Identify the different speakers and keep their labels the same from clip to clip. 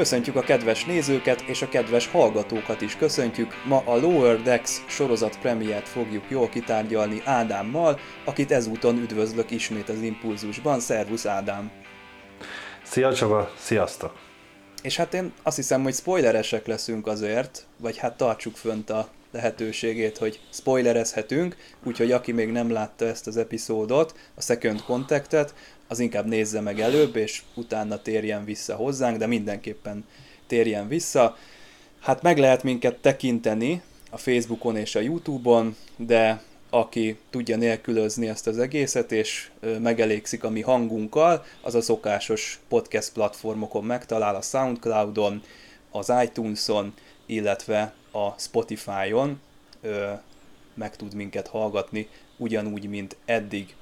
Speaker 1: Köszöntjük a kedves nézőket és a kedves hallgatókat is köszöntjük. Ma a Lower Decks sorozat premiért fogjuk jól kitárgyalni Ádámmal, akit ezúton üdvözlök ismét az Impulzusban. Szervusz Ádám!
Speaker 2: Szia Csaba, sziasztok!
Speaker 1: És hát én azt hiszem, hogy spoileresek leszünk azért, vagy hát tartsuk fönt a lehetőségét, hogy spoilerezhetünk, úgyhogy aki még nem látta ezt az epizódot, a Second Contactet, az inkább nézze meg előbb, és utána térjen vissza hozzánk, de mindenképpen térjen vissza. Hát meg lehet minket tekinteni a Facebookon és a Youtube-on, de aki tudja nélkülözni ezt az egészet, és megelégszik a mi hangunkkal, az a szokásos podcast platformokon megtalál, a Soundcloudon, az iTunes-on, illetve a Spotify-on meg tud minket hallgatni, ugyanúgy, mint eddig.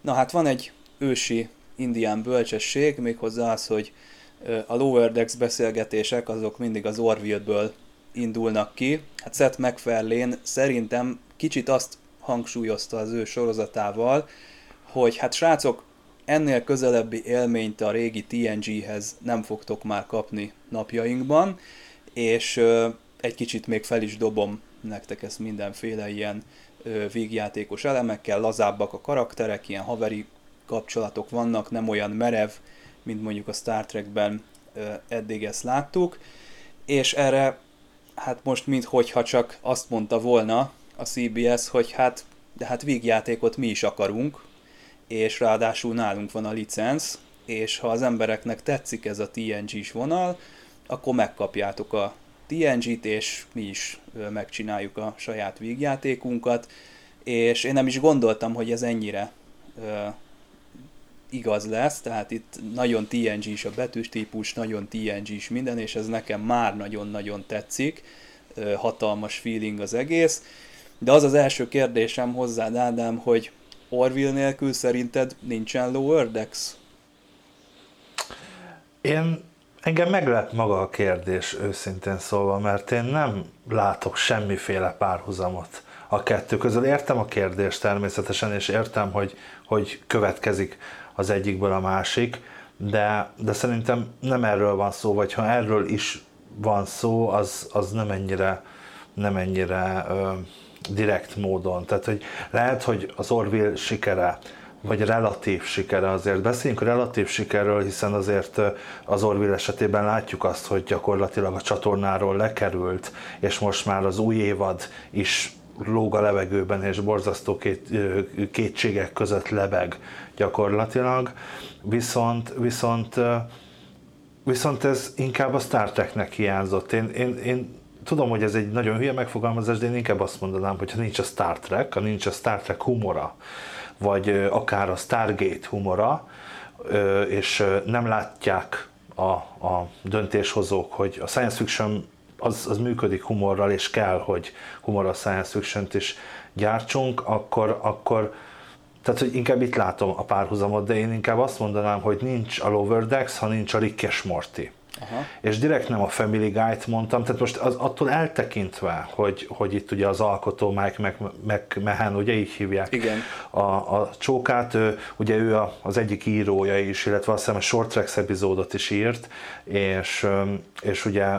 Speaker 1: Na hát van egy ősi indián bölcsesség, méghozzá az, hogy a Lower Decks beszélgetések azok mindig az Orville-ből indulnak ki. Hát Seth MacFarlane szerintem kicsit azt hangsúlyozta az ő sorozatával, hogy hát srácok, ennél közelebbi élményt a régi TNG-hez nem fogtok már kapni napjainkban, és egy kicsit még fel is dobom nektek ezt mindenféle ilyen vígjátékos elemekkel, lazábbak a karakterek, ilyen haveri kapcsolatok vannak, nem olyan merev, mint mondjuk a Star Trekben eddig ezt láttuk, és erre hát most minthogyha csak azt mondta volna a CBS, hogy hát de hát vígjátékot mi is akarunk, és ráadásul nálunk van a licensz, és ha az embereknek tetszik ez a TNG-s vonal, akkor megkapjátok a TNG-t, és mi is megcsináljuk a saját vígjátékunkat, és én nem is gondoltam, hogy ez ennyire igaz lesz, tehát itt nagyon TNG is a betűs típus, nagyon TNG is minden, és ez nekem már nagyon-nagyon tetszik, hatalmas feeling az egész. De az az első kérdésem hozzád, Ádám, hogy Orville nélkül szerinted nincsen Lower Decks?
Speaker 2: Én engem meglep maga a kérdés őszintén szólva, mert én nem látok semmiféle párhuzamot a kettő közül. Értem a kérdést természetesen, és értem, hogy, hogy következik az egyikből a másik, de, de szerintem nem erről van szó, vagy ha erről is van szó, az, az nem ennyire, nem ennyire ö, direkt módon. Tehát, hogy lehet, hogy az Orville sikere, vagy relatív sikere azért. Beszéljünk relatív sikerről, hiszen azért az Orville esetében látjuk azt, hogy gyakorlatilag a csatornáról lekerült, és most már az új évad is lóg a levegőben, és borzasztó két, kétségek között lebeg gyakorlatilag. Viszont, viszont, viszont ez inkább a Star Treknek hiányzott. Én, én, én tudom, hogy ez egy nagyon hülye megfogalmazás, de én inkább azt mondanám, hogy ha nincs a Star Trek, ha nincs a Star Trek humora, vagy akár a Stargate humora, és nem látják a, a döntéshozók, hogy a science fiction az, az működik humorral, és kell, hogy humorral science fiction is gyártsunk, akkor, akkor tehát, hogy inkább itt látom a párhuzamot, de én inkább azt mondanám, hogy nincs a Lower Decks, ha nincs a Rick és Morty. Aha. És direkt nem a Family Guy-t mondtam, tehát most az, attól eltekintve, hogy, hogy itt ugye az alkotó Mike McMahon, ugye így hívják
Speaker 1: Igen.
Speaker 2: A, a csókát, ő, ugye ő a, az egyik írója is, illetve azt hiszem a Short Tracks epizódot is írt, és, és ugye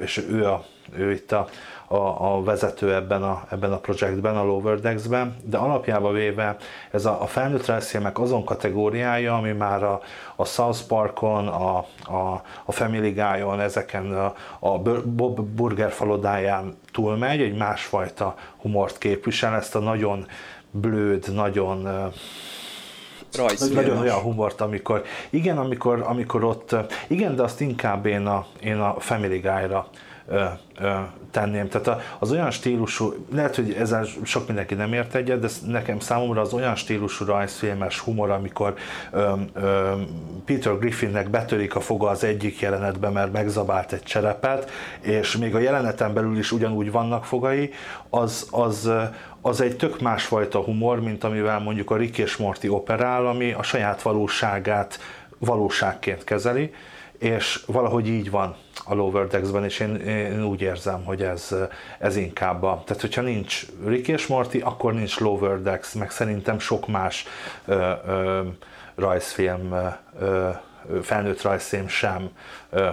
Speaker 2: és ő, a, ő itt a, a, a vezető ebben a, ebben a projektben, a Lower Decks-ben, de alapjába véve ez a, a felnőtt rajzfilmek azon kategóriája, ami már a, a South Parkon, a, a, a Family Guy-on, ezeken a, a Bob Burger falodáján túlmegy, egy másfajta humort képvisel, ezt a nagyon blőd, nagyon
Speaker 1: Rajzfilmes.
Speaker 2: Nagyon olyan humort, amikor, igen, amikor, amikor ott, igen, de azt inkább én a, én a Family Guy-ra tenném. Tehát az olyan stílusú, lehet, hogy ezzel sok mindenki nem ért egyet, de nekem számomra az olyan stílusú rajzfilmes humor, amikor ö, ö, Peter Griffinnek betörik a foga az egyik jelenetben, mert megzabált egy cserepet, és még a jeleneten belül is ugyanúgy vannak fogai, az, az, az egy tök másfajta humor, mint amivel mondjuk a Rick és Morty operál, ami a saját valóságát valóságként kezeli, és valahogy így van a Lower Decks-ben, és én, én úgy érzem, hogy ez, ez inkább a... Tehát, hogyha nincs Rick és Morty, akkor nincs Lower Decks, meg szerintem sok más ö, ö, rajzfilm, ö, felnőtt rajzfilm sem ö,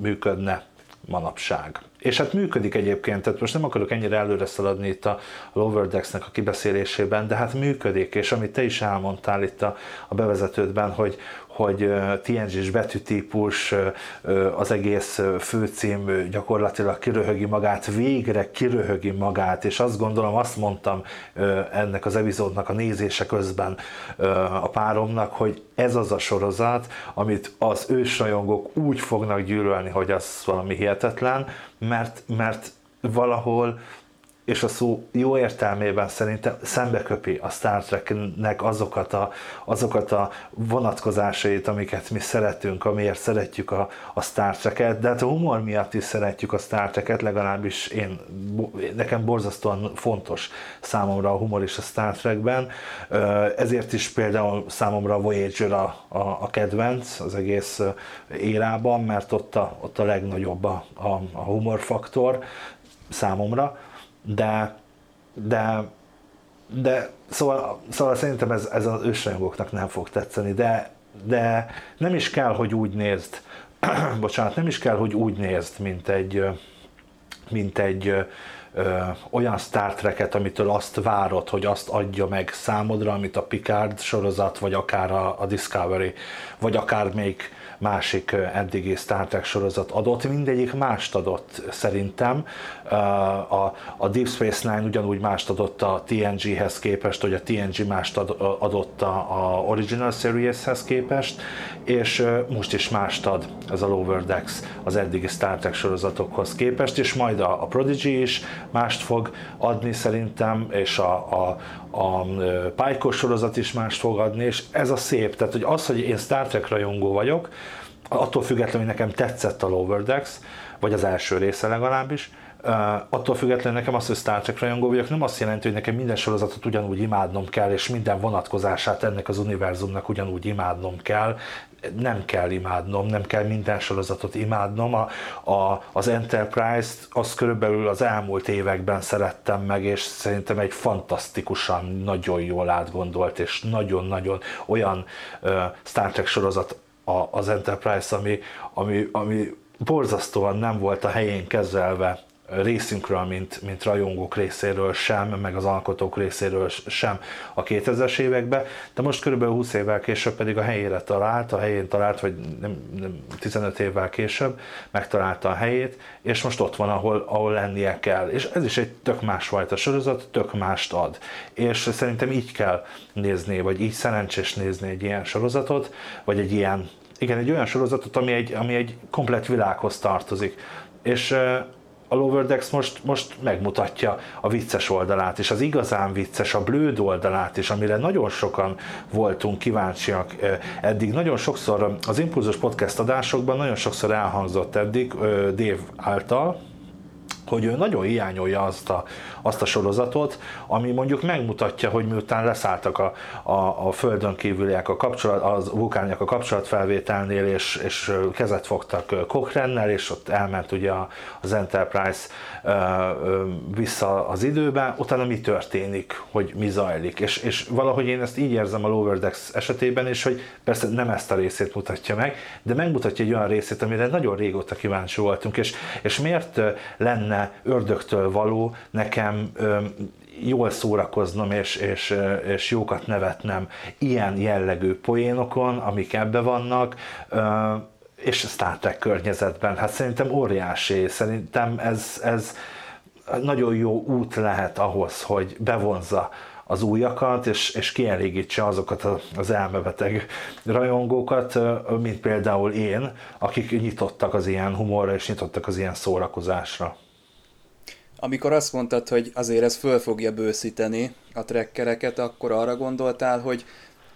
Speaker 2: működne manapság. És hát működik egyébként, tehát most nem akarok ennyire előre szaladni itt a Lower Decks-nek a kibeszélésében, de hát működik, és amit te is elmondtál itt a, a bevezetődben, hogy, hogy TNG-s betűtípus, az egész főcím gyakorlatilag kiröhögi magát, végre kiröhögi magát, és azt gondolom, azt mondtam ennek az epizódnak a nézése közben a páromnak, hogy ez az a sorozat, amit az ősrajongók úgy fognak gyűlölni, hogy az valami hihetetlen, mert, mert valahol és a szó jó értelmében szerintem szembeköpi a Star Treknek azokat a, azokat a vonatkozásait, amiket mi szeretünk, amiért szeretjük a, a Star Trek-et, de hát a humor miatt is szeretjük a Star Trek-et, legalábbis én, nekem borzasztóan fontos számomra a humor is a Star Trekben, ezért is például számomra a Voyager a, a, a kedvenc az egész érában, mert ott a, ott a legnagyobb a, a, a humorfaktor számomra, de, de, de szóval, szóval szerintem ez, ez az ősrajongóknak nem fog tetszeni, de, de nem is kell, hogy úgy nézd, bocsánat, nem is kell, hogy úgy nézd, mint egy, mint egy ö, olyan Star Trek-et, amitől azt várod, hogy azt adja meg számodra, amit a Picard sorozat, vagy akár a, a Discovery, vagy akár még másik eddigi Star Trek sorozat adott, mindegyik mást adott szerintem. A, a Deep Space Nine ugyanúgy mást adott a TNG-hez képest, hogy a TNG mást adott a Original Series-hez képest, és most is mást ad ez a Lower Decks az eddigi Star Trek sorozatokhoz képest, és majd a, a Prodigy is mást fog adni szerintem, és a, a, a Pálykos sorozat is mást fog adni, és ez a szép, tehát hogy az, hogy én Star Trek rajongó vagyok, attól függetlenül, hogy nekem tetszett a Lower Decks, vagy az első része legalábbis, Uh, attól függetlenül nekem az, hogy Star Trek rajongó vagyok, nem azt jelenti, hogy nekem minden sorozatot ugyanúgy imádnom kell, és minden vonatkozását ennek az univerzumnak ugyanúgy imádnom kell. Nem kell imádnom, nem kell minden sorozatot imádnom. A, a, az Enterprise-t az körülbelül az elmúlt években szerettem meg, és szerintem egy fantasztikusan, nagyon jól átgondolt, és nagyon-nagyon olyan uh, Star Trek sorozat a, az Enterprise, ami, ami, ami borzasztóan nem volt a helyén kezelve részünkről, mint, mint rajongók részéről sem, meg az alkotók részéről sem a 2000-es években, de most körülbelül 20 évvel később pedig a helyére talált, a helyén talált, vagy nem, nem 15 évvel később megtalálta a helyét, és most ott van, ahol, ahol lennie kell. És ez is egy tök másfajta sorozat, tök mást ad. És szerintem így kell nézni, vagy így szerencsés nézni egy ilyen sorozatot, vagy egy ilyen, igen, egy olyan sorozatot, ami egy, ami egy komplet világhoz tartozik. És a Lower Decks most, most megmutatja a vicces oldalát, és az igazán vicces, a blőd oldalát is, amire nagyon sokan voltunk kíváncsiak eddig. Nagyon sokszor az Impulzus podcast adásokban nagyon sokszor elhangzott eddig Dave által, hogy ő nagyon hiányolja azt a, azt a sorozatot, ami mondjuk megmutatja, hogy miután leszálltak a, a, a földön kívüliek a kapcsolat, az vulkányak a kapcsolatfelvételnél, és, és kezet fogtak Cochrane-nel, és ott elment ugye az Enterprise vissza az időbe, utána mi történik, hogy mi zajlik. És, és valahogy én ezt így érzem a Lower Decks esetében is, hogy persze nem ezt a részét mutatja meg, de megmutatja egy olyan részét, amire nagyon régóta kíváncsi voltunk, és, és miért lenne ördögtől való nekem jól szórakoznom és, és, és jókat nevetnem ilyen jellegű poénokon, amik ebbe vannak, és Star Trek környezetben. Hát szerintem óriási, szerintem ez, ez nagyon jó út lehet ahhoz, hogy bevonza az újakat, és, és kielégítse azokat az elmebeteg rajongókat, mint például én, akik nyitottak az ilyen humorra, és nyitottak az ilyen szórakozásra.
Speaker 1: Amikor azt mondtad, hogy azért ez föl fogja bőszíteni a trekkereket, akkor arra gondoltál, hogy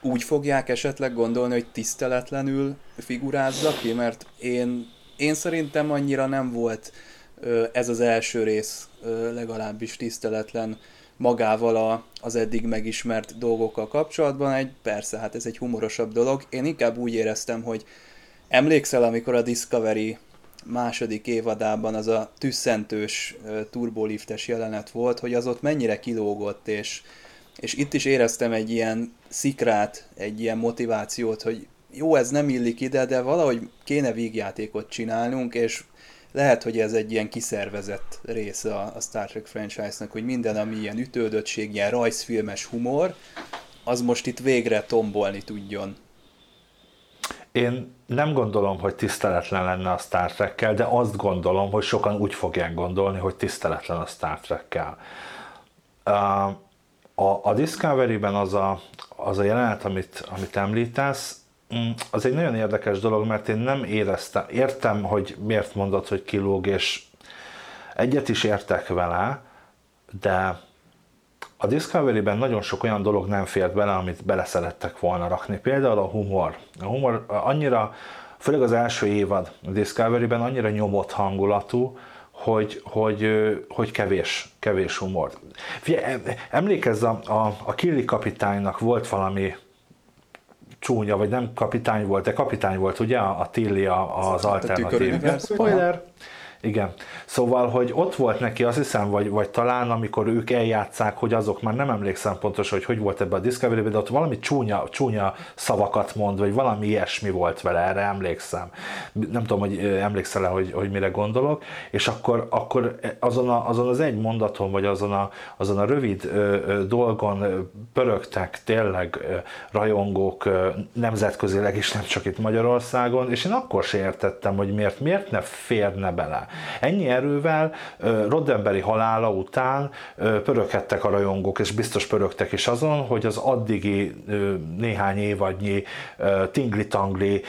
Speaker 1: úgy fogják esetleg gondolni, hogy tiszteletlenül figurázza ki, mert én, én szerintem annyira nem volt ez az első rész legalábbis tiszteletlen magával a, az eddig megismert dolgokkal kapcsolatban. Egy, persze, hát ez egy humorosabb dolog. Én inkább úgy éreztem, hogy emlékszel, amikor a Discovery második évadában az a tüsszentős turboliftes jelenet volt, hogy az ott mennyire kilógott, és, és itt is éreztem egy ilyen szikrát, egy ilyen motivációt, hogy jó, ez nem illik ide, de valahogy kéne vígjátékot csinálnunk, és lehet, hogy ez egy ilyen kiszervezett része a, Star Trek franchise-nak, hogy minden, ami ilyen ütődöttség, ilyen rajzfilmes humor, az most itt végre tombolni tudjon.
Speaker 2: Én nem gondolom, hogy tiszteletlen lenne a Star Trekkel, de azt gondolom, hogy sokan úgy fogják gondolni, hogy tiszteletlen a Star Trekkel. A, a Discovery-ben az a, az a jelenet, amit, amit említesz, mm, az egy nagyon érdekes dolog, mert én nem éreztem, értem, hogy miért mondod, hogy kilóg, és egyet is értek vele, de a Discovery-ben nagyon sok olyan dolog nem fért bele, amit bele szerettek volna rakni. Például a humor. A humor annyira, főleg az első évad a Discovery-ben annyira nyomott hangulatú, hogy, hogy, hogy kevés, kevés humor. Figyelj, emlékezz, a, a, a Killi kapitánynak volt valami csúnya, vagy nem kapitány volt, de kapitány volt, ugye, a Tilly az alternatív. Spoiler! Igen. Szóval, hogy ott volt neki, azt hiszem, vagy, vagy talán amikor ők eljátszák, hogy azok már nem emlékszem pontosan, hogy hogy volt ebbe a discovery de ott valami csúnya, csúnya szavakat mond, vagy valami ilyesmi volt vele, erre emlékszem. Nem tudom, hogy emlékszel-e, hogy, hogy mire gondolok, és akkor, akkor azon, a, azon az egy mondaton, vagy azon a, azon a rövid ö, ö, dolgon pörögtek tényleg ö, rajongók ö, nemzetközileg is, nem csak itt Magyarországon, és én akkor se értettem, hogy miért, miért ne férne bele. Ennyi erővel Roddenberry halála után pöröghettek a rajongók, és biztos pörögtek is azon, hogy az addigi néhány évadnyi tingli-tangli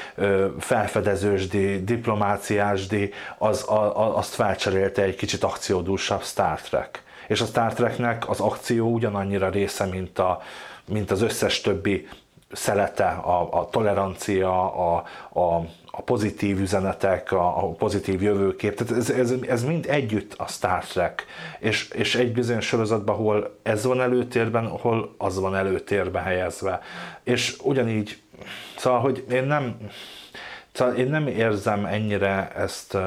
Speaker 2: felfedezősdi, diplomáciásdi, az, azt felcserélte egy kicsit akciódúsabb Star Trek. És a Star Treknek az akció ugyanannyira része, mint, a, mint az összes többi szelete, a, a tolerancia, a, a, a pozitív üzenetek, a, a pozitív jövőkép, tehát ez, ez, ez mind együtt a Star Trek, és, és egy bizonyos sorozatban, hol ez van előtérben, hol az van előtérbe helyezve. És ugyanígy, szóval, hogy én nem, szóval én nem érzem ennyire ezt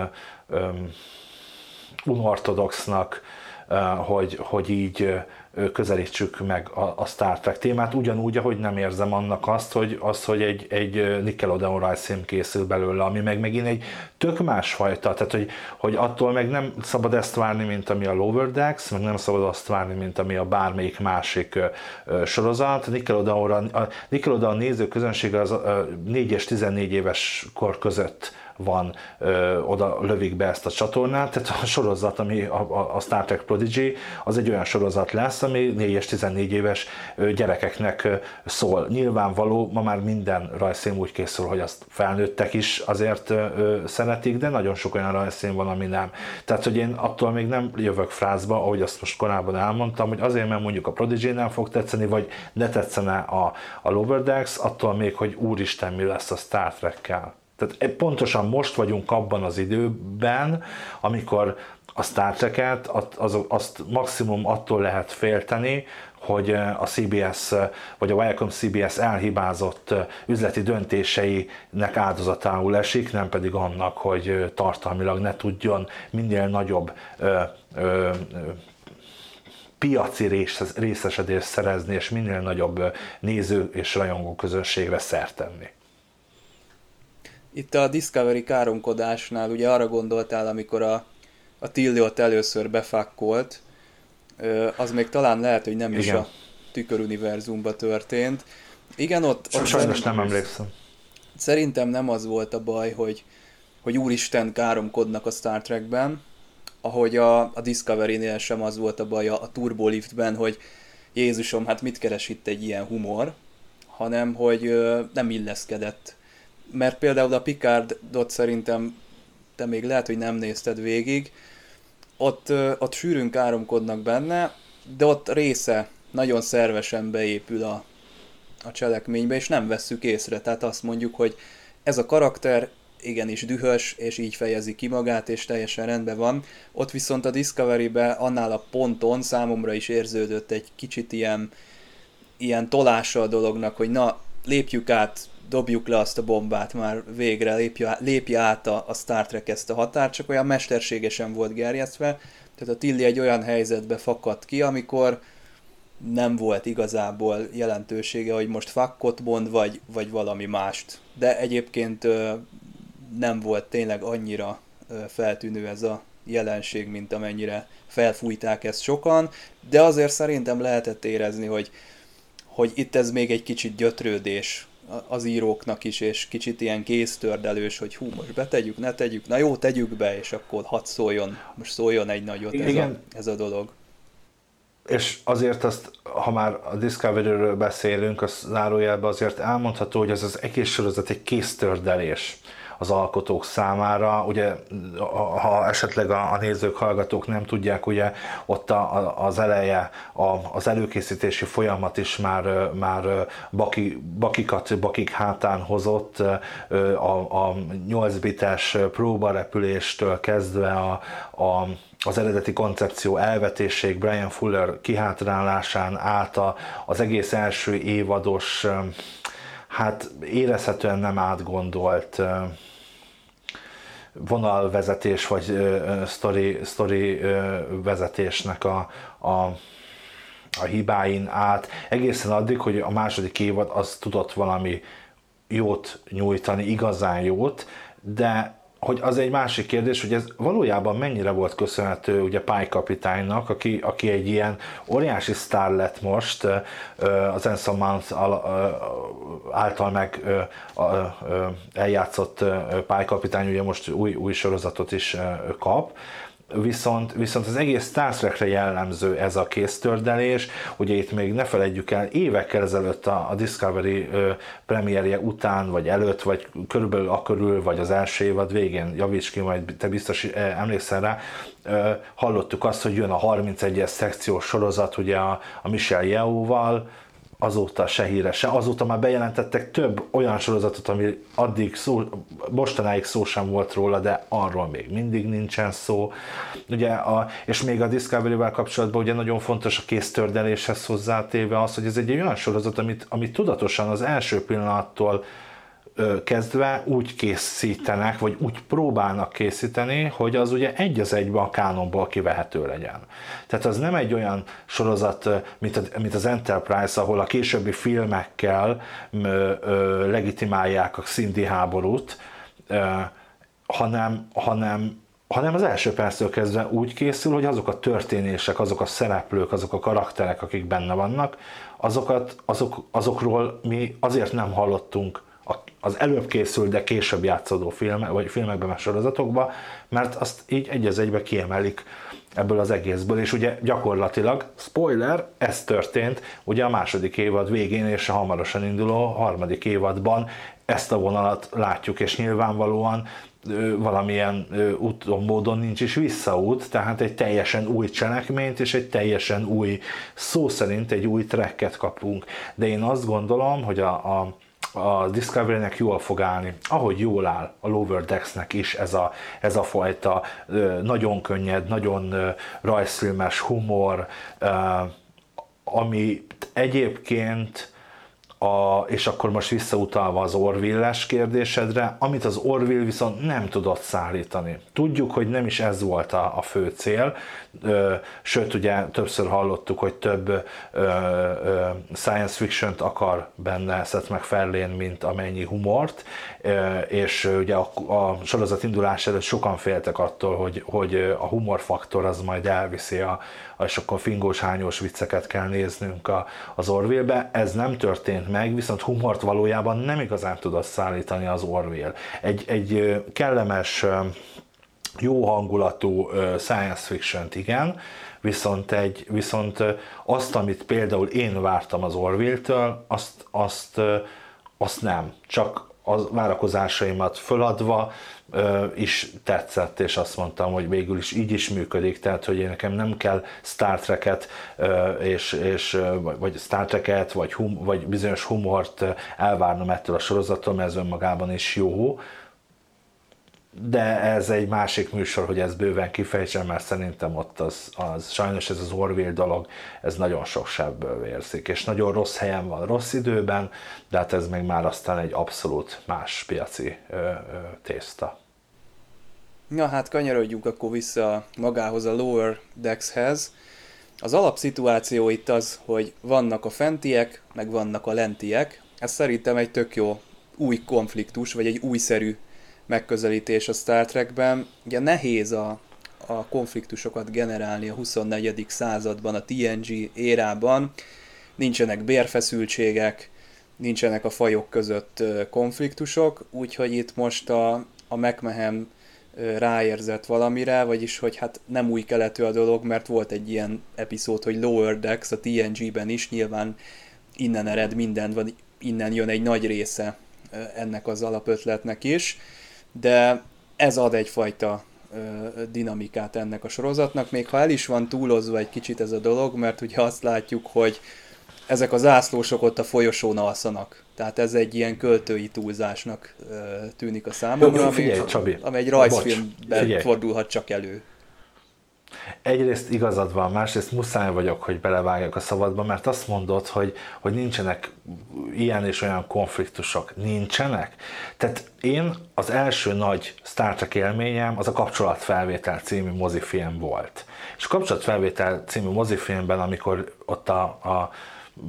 Speaker 2: um, unortodoxnak, uh, hogy, hogy így közelítsük meg a, a Star Trek témát, ugyanúgy, ahogy nem érzem annak azt, hogy, az, hogy egy, egy Nickelodeon rajzfilm készül belőle, ami meg megint egy tök másfajta, tehát hogy, hogy attól meg nem szabad ezt várni, mint ami a Lower Decks, meg nem szabad azt várni, mint ami a bármelyik másik ö, sorozat. Nickelodeon, a Nickelodeon néző közönség az ö, 4 és 14 éves kor között van, ö, oda lövik be ezt a csatornát, tehát a sorozat, ami a, a, a Star Trek Prodigy, az egy olyan sorozat lesz, ami 4 és 14 éves gyerekeknek szól. Nyilvánvaló, ma már minden rajzszín úgy készül, hogy azt felnőttek is azért ö, szeretik, de nagyon sok olyan rajzszín van, ami nem. Tehát, hogy én attól még nem jövök frázba, ahogy azt most korábban elmondtam, hogy azért, mert mondjuk a Prodigy nem fog tetszeni, vagy ne tetszene a, a Lower Decks, attól még, hogy úristen, mi lesz a Star Trekkel. Tehát e, pontosan most vagyunk abban az időben, amikor a Star Trek-et, az, azt maximum attól lehet félteni, hogy a CBS vagy a Viacom CBS elhibázott üzleti döntéseinek áldozatául esik, nem pedig annak, hogy tartalmilag ne tudjon minél nagyobb ö, ö, piaci részesedést szerezni, és minél nagyobb néző és rajongó közönségre szert tenni.
Speaker 1: Itt a Discovery káromkodásnál ugye arra gondoltál, amikor a, a Tilly ott először befakkolt, az még talán lehet, hogy nem Igen. is a tüköruniverzumba történt. Igen, ott...
Speaker 2: ott sajnos nem emlékszem.
Speaker 1: Szerintem nem az volt a baj, hogy, hogy úristen káromkodnak a Star Trekben, ahogy a, a Discovery-nél sem az volt a baj a, a Turboliftben, hogy Jézusom, hát mit keres itt egy ilyen humor, hanem hogy ö, nem illeszkedett mert például a Picardot szerintem te még lehet, hogy nem nézted végig, ott, ott sűrűn káromkodnak benne, de ott része nagyon szervesen beépül a, a cselekménybe, és nem vesszük észre. Tehát azt mondjuk, hogy ez a karakter igenis dühös, és így fejezi ki magát, és teljesen rendben van. Ott viszont a Discovery-be annál a ponton számomra is érződött egy kicsit ilyen, ilyen tolása a dolognak, hogy na, lépjük át dobjuk le azt a bombát már végre, lépje, lépje át a, a Star Trek ezt a határt, csak olyan mesterségesen volt gerjesztve. Tehát a Tilly egy olyan helyzetbe fakadt ki, amikor nem volt igazából jelentősége, hogy most fakkot mond, vagy, vagy valami mást. De egyébként nem volt tényleg annyira feltűnő ez a jelenség, mint amennyire felfújták ezt sokan, de azért szerintem lehetett érezni, hogy, hogy itt ez még egy kicsit gyötrődés az íróknak is, és kicsit ilyen kéztördelős, hogy hú, most betegyük, ne tegyük, na jó, tegyük be, és akkor hadd szóljon, most szóljon egy nagyot ez, a, ez a dolog.
Speaker 2: És azért azt, ha már a Discovery-ről beszélünk, az zárójelben azért elmondható, hogy ez az egész sorozat egy kéztördelés az alkotók számára. Ugye, ha esetleg a, a nézők, hallgatók nem tudják, ugye ott a, a, az eleje, a, az előkészítési folyamat is már, már baki, bakikat bakik hátán hozott, a, a 8 bites próbarepüléstől kezdve a, a az eredeti koncepció elvetéség Brian Fuller kihátrálásán át az egész első évados, hát érezhetően nem átgondolt vonalvezetés vagy story, story vezetésnek a, a, a hibáin át, egészen addig, hogy a második évad az tudott valami jót nyújtani, igazán jót, de hogy az egy másik kérdés, hogy ez valójában mennyire volt köszönhető ugye Pálykapitánynak, kapitánynak, aki, aki egy ilyen óriási sztár lett most, az Anson Mount által meg eljátszott Pálykapitányi ugye most új, új sorozatot is kap, Viszont, viszont az egész Star Trekre jellemző ez a kéztördelés, ugye itt még ne felejtjük el, évekkel ezelőtt a, a Discovery ö, premierje után, vagy előtt, vagy körülbelül akörül, vagy az első évad végén, javíts ki, majd te biztos emlékszel rá, ö, hallottuk azt, hogy jön a 31-es szekciós sorozat, ugye a, a Michelle Yeoh-val, azóta se híre se. Azóta már bejelentettek több olyan sorozatot, ami addig szó, mostanáig szó sem volt róla, de arról még mindig nincsen szó. Ugye a, és még a Discovery-vel kapcsolatban ugye nagyon fontos a kéztördeléshez hozzátéve az, hogy ez egy olyan sorozat, amit, amit tudatosan az első pillanattól kezdve úgy készítenek, vagy úgy próbálnak készíteni, hogy az ugye egy az egyben a kánonból kivehető legyen. Tehát az nem egy olyan sorozat, mint, a, mint az Enterprise, ahol a későbbi filmekkel ö, ö, legitimálják a szindi háborút, ö, hanem, hanem hanem az első perctől kezdve úgy készül, hogy azok a történések, azok a szereplők, azok a karakterek, akik benne vannak, azokat, azok, azokról mi azért nem hallottunk az előbb készült, de később játszódó filme, vagy filmekben, meg sorozatokban, mert azt így egy az egybe kiemelik ebből az egészből, és ugye gyakorlatilag, spoiler, ez történt ugye a második évad végén és a hamarosan induló harmadik évadban ezt a vonalat látjuk, és nyilvánvalóan valamilyen úton, módon nincs is visszaút, tehát egy teljesen új cselekményt és egy teljesen új, szó szerint egy új trekket kapunk. De én azt gondolom, hogy a, a a Discovery-nek jól fog állni, ahogy jól áll a Lower Decks-nek is ez a, ez a fajta nagyon könnyed, nagyon rajzfilmes humor, ami egyébként a, és akkor most visszautalva az Orville-es kérdésedre, amit az Orville viszont nem tudott szállítani. Tudjuk, hogy nem is ez volt a, a fő cél, sőt, ugye többször hallottuk, hogy több science fiction-t akar benne Seth MacFarlane, mint amennyi humort, és ugye a, a sorozat indulás előtt sokan féltek attól, hogy, hogy a humorfaktor az majd elviszi a, és akkor fingós, hányós vicceket kell néznünk a, az Orville-be. Ez nem történt meg, viszont humort valójában nem igazán tudott szállítani az Orville. Egy, egy kellemes, jó hangulatú science fiction igen, viszont, egy, viszont azt, amit például én vártam az Orville-től, azt, azt, azt nem. Csak a várakozásaimat föladva, is tetszett, és azt mondtam, hogy végül is így is működik, tehát hogy én nekem nem kell Star Trek-et, és, és, vagy Star Trek-et, vagy, hum, vagy bizonyos humort elvárnom ettől a sorozattól, mert ez önmagában is jó, de ez egy másik műsor, hogy ez bőven kifejtsem, mert szerintem ott az, az sajnos ez az Orville dolog, ez nagyon sok sebből vérzik, és nagyon rossz helyen van, rossz időben, de hát ez meg már aztán egy abszolút más piaci ö, ö, tészta.
Speaker 1: Na hát kanyarodjunk akkor vissza magához a Lower Decks-hez. Az alapszituáció itt az, hogy vannak a fentiek, meg vannak a lentiek. Ez szerintem egy tök jó új konfliktus, vagy egy újszerű megközelítés a Star Trekben. Ugye nehéz a, a konfliktusokat generálni a 24. században, a TNG érában. Nincsenek bérfeszültségek, nincsenek a fajok között konfliktusok, úgyhogy itt most a, a McMahon ráérzett valamire, vagyis hogy hát nem új keletű a dolog, mert volt egy ilyen epizód, hogy Lower Decks a TNG-ben is, nyilván innen ered minden, vagy innen jön egy nagy része ennek az alapötletnek is, de ez ad egyfajta dinamikát ennek a sorozatnak, még ha el is van túlozva egy kicsit ez a dolog, mert ugye azt látjuk, hogy ezek az ászlósok ott a folyosón alszanak. Tehát ez egy ilyen költői túlzásnak tűnik a számomra,
Speaker 2: Jó, figyelj, ami, Csabi.
Speaker 1: ami egy rajzfilmben Bocs, fordulhat csak elő.
Speaker 2: Egyrészt igazad van, másrészt muszáj vagyok, hogy belevágjak a szabadba, mert azt mondod, hogy, hogy nincsenek ilyen és olyan konfliktusok. Nincsenek? Tehát én az első nagy Star Trek élményem az a Kapcsolatfelvétel című mozifilm volt. És a Kapcsolatfelvétel című mozifilmben, amikor ott a, a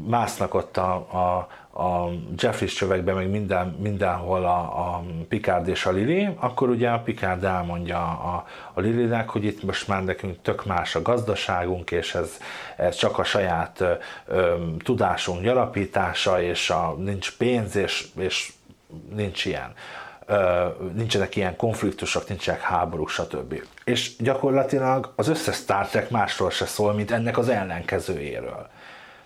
Speaker 2: másznak ott a, a, a Jeffries csövekben, meg minden, mindenhol a, a Picard és a Lili, akkor ugye a Picard elmondja a, a Lilinek, hogy itt most már nekünk tök más a gazdaságunk, és ez, ez csak a saját ö, ö, tudásunk gyarapítása, és a, nincs pénz, és, és nincs ilyen. Nincsenek ilyen konfliktusok, nincsenek háborúk, stb. És gyakorlatilag az összes Star Trek másról se szól, mint ennek az ellenkezőjéről.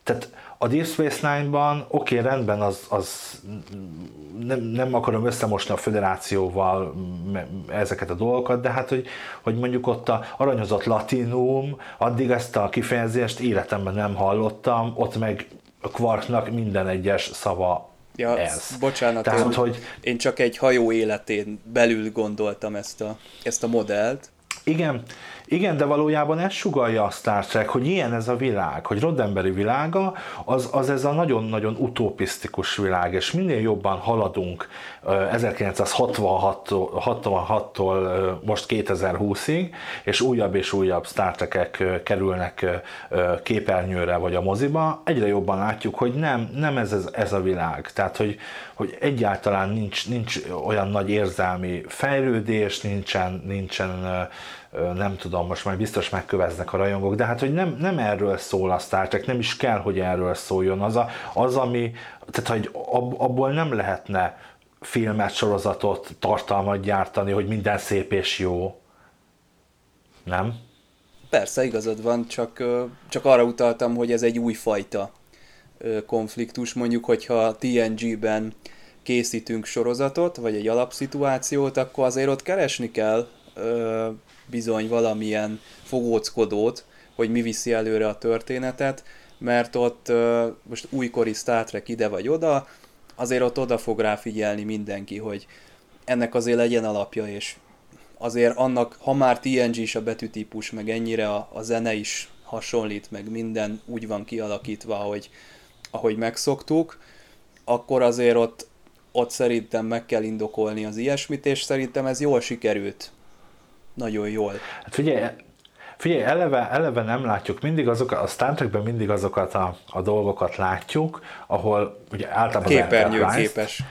Speaker 2: Tehát a Deep Space Nine-ban oké, okay, rendben, az, az nem, nem akarom összemosni a föderációval ezeket a dolgokat, de hát, hogy, hogy mondjuk ott a aranyozott latinum, addig ezt a kifejezést életemben nem hallottam, ott meg a minden egyes szava
Speaker 1: Ja,
Speaker 2: ez.
Speaker 1: bocsánat, Tehát, én, hogy... én csak egy hajó életén belül gondoltam ezt a, ezt a modellt.
Speaker 2: Igen, igen, de valójában ez sugalja a Star Trek, hogy ilyen ez a világ, hogy Roddenberry világa, az, az ez a nagyon-nagyon utopisztikus világ, és minél jobban haladunk 1966-tól most 2020-ig, és újabb és újabb Star Trek-ek kerülnek képernyőre vagy a moziba, egyre jobban látjuk, hogy nem, nem ez, ez, ez a világ. Tehát, hogy, hogy egyáltalán nincs, nincs olyan nagy érzelmi fejlődés, nincsen, nincsen nem tudom, most majd biztos megköveznek a rajongók, de hát, hogy nem, nem erről szól a Star Trek, nem is kell, hogy erről szóljon. Az, a, az ami, tehát hogy ab, abból nem lehetne filmet, sorozatot, tartalmat gyártani, hogy minden szép és jó. Nem?
Speaker 1: Persze, igazad van, csak, csak arra utaltam, hogy ez egy újfajta konfliktus. Mondjuk, hogyha TNG-ben készítünk sorozatot, vagy egy alapszituációt, akkor azért ott keresni kell bizony valamilyen fogóckodót, hogy mi viszi előre a történetet, mert ott most újkori Star Trek ide vagy oda, azért ott oda fog rá figyelni mindenki, hogy ennek azért legyen alapja, és azért annak, ha már TNG is a betűtípus, meg ennyire a, a zene is hasonlít, meg minden úgy van kialakítva, hogy, ahogy megszoktuk, akkor azért ott, ott szerintem meg kell indokolni az ilyesmit, és szerintem ez jól sikerült nagyon jól.
Speaker 2: Hát figyelj, Figyelj, eleve, eleve nem látjuk mindig azokat, a Star Trekben mindig azokat a, a dolgokat látjuk, ahol ugye általában
Speaker 1: Képernyő képes.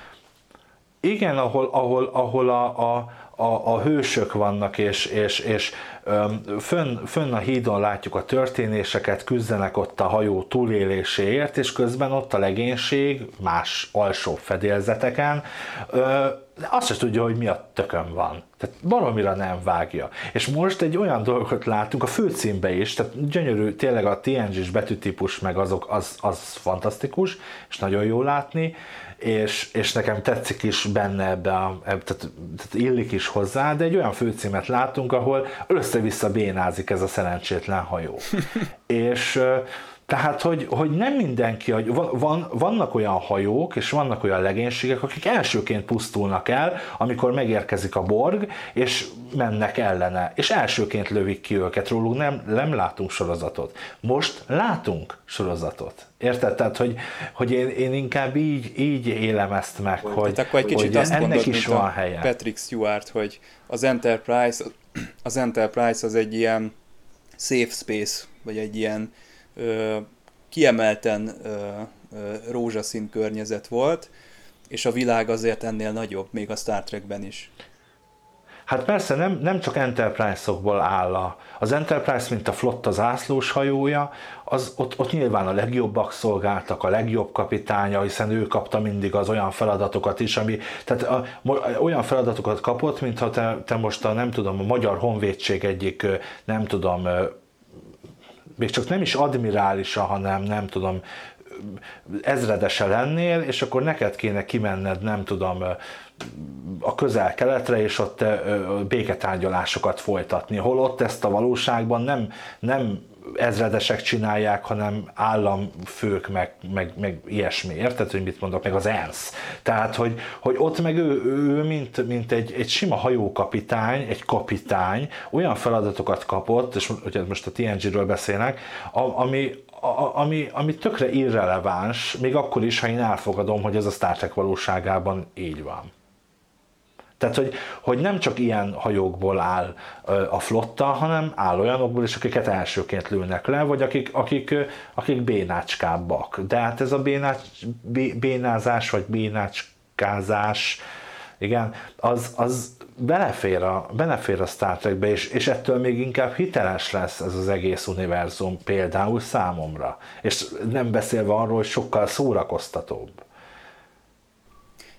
Speaker 2: Igen, ahol, ahol, ahol a, a, a, a hősök vannak, és, és, és fönn, fönn a hídon látjuk a történéseket, küzdenek ott a hajó túléléséért, és közben ott a legénység más alsó fedélzeteken de azt se tudja, hogy mi a tökön van. Tehát baromira nem vágja. És most egy olyan dolgot látunk a főcímbe is, tehát gyönyörű, tényleg a TNG-s betűtípus meg azok, az, az fantasztikus, és nagyon jó látni, és, és nekem tetszik is benne ebbe, a, ebbe tehát, tehát illik is hozzá, de egy olyan főcímet látunk, ahol össze-vissza bénázik ez a szerencsétlen hajó. és tehát, hogy, hogy nem mindenki, van, vannak olyan hajók, és vannak olyan legénységek, akik elsőként pusztulnak el, amikor megérkezik a borg, és mennek ellene, és elsőként lövik ki őket, róluk nem, nem látunk sorozatot. Most látunk sorozatot. Érted? Tehát, hogy, hogy én, én inkább így, így élem ezt meg, hogy, hogy,
Speaker 1: akkor egy kicsit
Speaker 2: hogy
Speaker 1: azt ennek mondod, is van helye. Patrick Stewart, hogy az Enterprise, az Enterprise az egy ilyen safe space vagy egy ilyen ö, kiemelten ö, ö, rózsaszín környezet volt, és a világ azért ennél nagyobb, még a Star Trekben is.
Speaker 2: Hát persze nem, nem csak Enterprise-okból áll a, az Enterprise, mint a flotta zászlós hajója, az, ott, ott nyilván a legjobbak szolgáltak, a legjobb kapitánya, hiszen ő kapta mindig az olyan feladatokat is, ami, tehát a, olyan feladatokat kapott, mintha te, te most a, nem tudom, a Magyar Honvédség egyik, nem tudom, még csak nem is admirálisa, hanem nem tudom, ezredese lennél, és akkor neked kéne kimenned, nem tudom, a közel-keletre, és ott béketárgyalásokat folytatni. Holott ezt a valóságban nem, nem ezredesek csinálják, hanem államfők, meg, meg, meg ilyesmi. Érted, hogy mit mondok? Meg az ENSZ. Tehát, hogy, hogy ott meg ő, ő mint, mint egy, egy sima hajókapitány, egy kapitány, olyan feladatokat kapott, és ugye most a TNG-ről beszélnek, ami, ami, ami tökre irreleváns, még akkor is, ha én elfogadom, hogy ez a Star Trek valóságában így van. Tehát, hogy, hogy nem csak ilyen hajókból áll a flotta, hanem áll olyanokból is, akiket elsőként lőnek le, vagy akik, akik, akik bénácskábbak. De hát ez a bénács, bénázás, vagy bénácskázás, igen, az, az belefér a, belefér a Star Trekbe, és, és ettől még inkább hiteles lesz ez az egész univerzum például számomra. És nem beszélve arról, hogy sokkal szórakoztatóbb.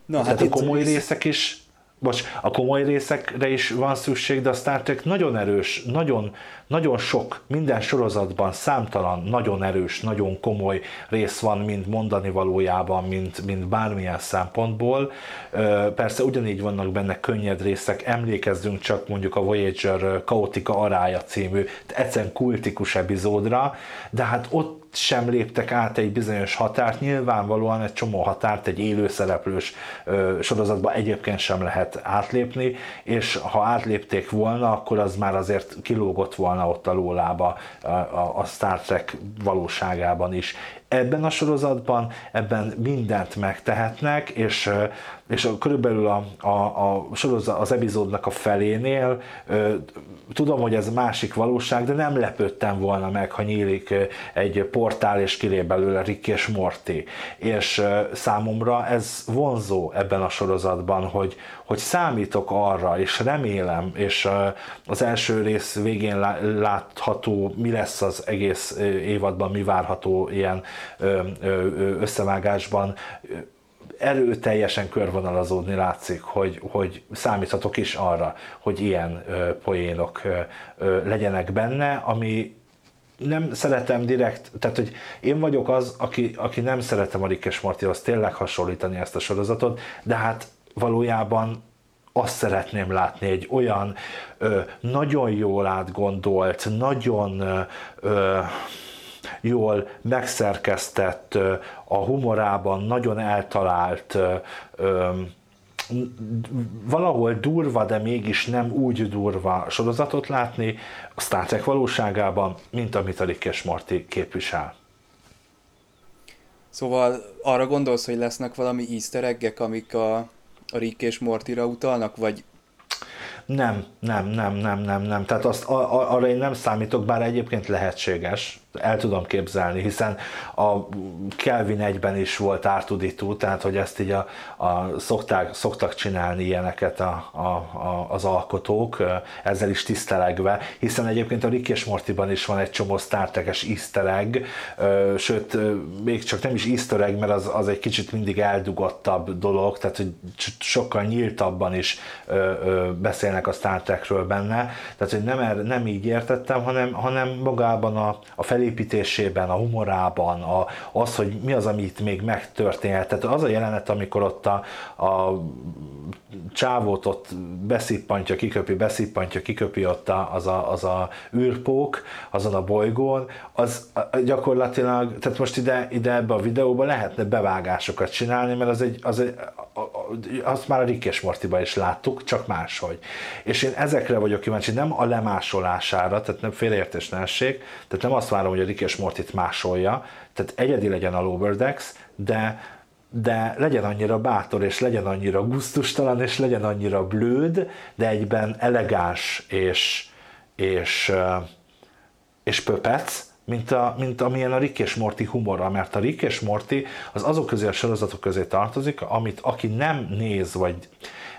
Speaker 2: Na, hát a komoly részek is bocs, a komoly részekre is van szükség, de a Star Trek nagyon erős, nagyon, nagyon sok, minden sorozatban számtalan, nagyon erős, nagyon komoly rész van, mint mondani valójában, mint, mint bármilyen szempontból. Persze ugyanígy vannak benne könnyed részek, emlékezzünk csak mondjuk a Voyager Kaotika Arája című, egyszerűen kultikus epizódra, de hát ott sem léptek át egy bizonyos határt, nyilvánvalóan egy csomó határt egy élőszereplős sorozatban egyébként sem lehet átlépni, és ha átlépték volna, akkor az már azért kilógott volna ott a lólába a, a, a Star Trek valóságában is. Ebben a sorozatban ebben mindent megtehetnek, és, és körülbelül a, a, a sorozat, az epizódnak a felénél tudom, hogy ez másik valóság, de nem lepődtem volna meg, ha nyílik egy portál, és kilép belőle Rick és Morty. És számomra ez vonzó ebben a sorozatban, hogy, hogy számítok arra, és remélem, és az első rész végén látható, mi lesz az egész évadban, mi várható ilyen összevágásban, erőteljesen körvonalazódni látszik, hogy, hogy számíthatok is arra, hogy ilyen ö, poénok legyenek benne, ami nem szeretem direkt, tehát hogy én vagyok az, aki, aki nem szeretem a Rick és Mortyhoz tényleg hasonlítani ezt a sorozatot, de hát valójában azt szeretném látni, egy olyan ö, nagyon jól átgondolt, nagyon ö, jól megszerkesztett, a humorában nagyon eltalált, valahol durva, de mégis nem úgy durva sorozatot látni a Star Trek valóságában, mint amit a Rick és Morty képvisel.
Speaker 1: Szóval arra gondolsz, hogy lesznek valami easter amik a, a Rick és Mortyra utalnak, vagy
Speaker 2: nem, nem, nem, nem, nem, nem. Tehát azt, arra én nem számítok, bár egyébként lehetséges, el tudom képzelni, hiszen a Kelvin egyben is volt ártudító, tehát hogy ezt így a, a szokták, szoktak csinálni ilyeneket a, a, a, az alkotók, ezzel is tisztelegve, hiszen egyébként a Rick és Mortyban is van egy csomó Star Trek-es easter sőt, még csak nem is easter mert az, az egy kicsit mindig eldugottabb dolog, tehát hogy sokkal nyíltabban is beszélnek a Star benne, tehát hogy nem, er, nem így értettem, hanem, hanem magában a, a felé felépítésében, a humorában, a, az, hogy mi az, amit még megtörténhet. Tehát az a jelenet, amikor ott a, a csávót ott beszippantja, kiköpi, beszippantja, kiköpi ott a, az, a, az a űrpók azon a bolygón, az gyakorlatilag, tehát most ide, ide ebbe a videóba lehetne bevágásokat csinálni, mert az egy, az egy azt már a Rick és Mortiba is láttuk, csak máshogy. És én ezekre vagyok kíváncsi, nem a lemásolására, tehát nem félreértés tehát nem azt várom, hogy a Rick és Mortit másolja, tehát egyedi legyen a Lower Decks, de de legyen annyira bátor, és legyen annyira guztustalan, és legyen annyira blőd, de egyben elegáns és, és, és pöpec, mint, a, mint amilyen a Rick és Morty humora, mert a Rick és Morty az azok közé a sorozatok közé tartozik, amit aki nem néz, vagy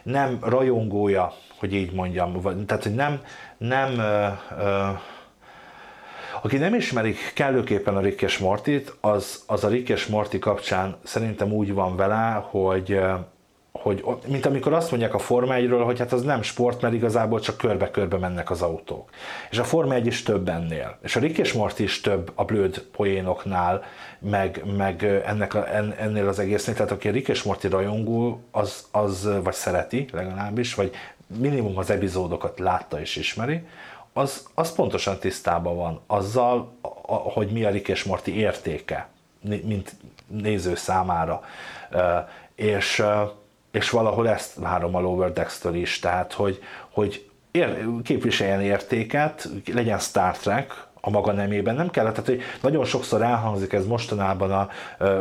Speaker 2: nem rajongója, hogy így mondjam, vagy, tehát hogy nem, nem ö, ö, aki nem ismerik kellőképpen a Rick és Mortit, az, az a Rick és Morty kapcsán szerintem úgy van vele, hogy hogy mint amikor azt mondják a Forma 1 hogy hát az nem sport, mert igazából csak körbe-körbe mennek az autók. És a Forma 1 is több ennél. És a Rick és is több a blöd poénoknál, meg, meg ennek a, ennél az egésznél. Tehát aki a Rick és rajongó, az, az vagy szereti legalábbis, vagy minimum az epizódokat látta és ismeri, az, az pontosan tisztában van azzal, hogy mi a Rick és Morty értéke, mint néző számára. És és valahol ezt várom a Lower Decks-től is, tehát hogy, hogy ér, képviseljen értéket, legyen Star Trek, a maga nemében nem kellett, tehát hogy nagyon sokszor elhangzik ez mostanában, a,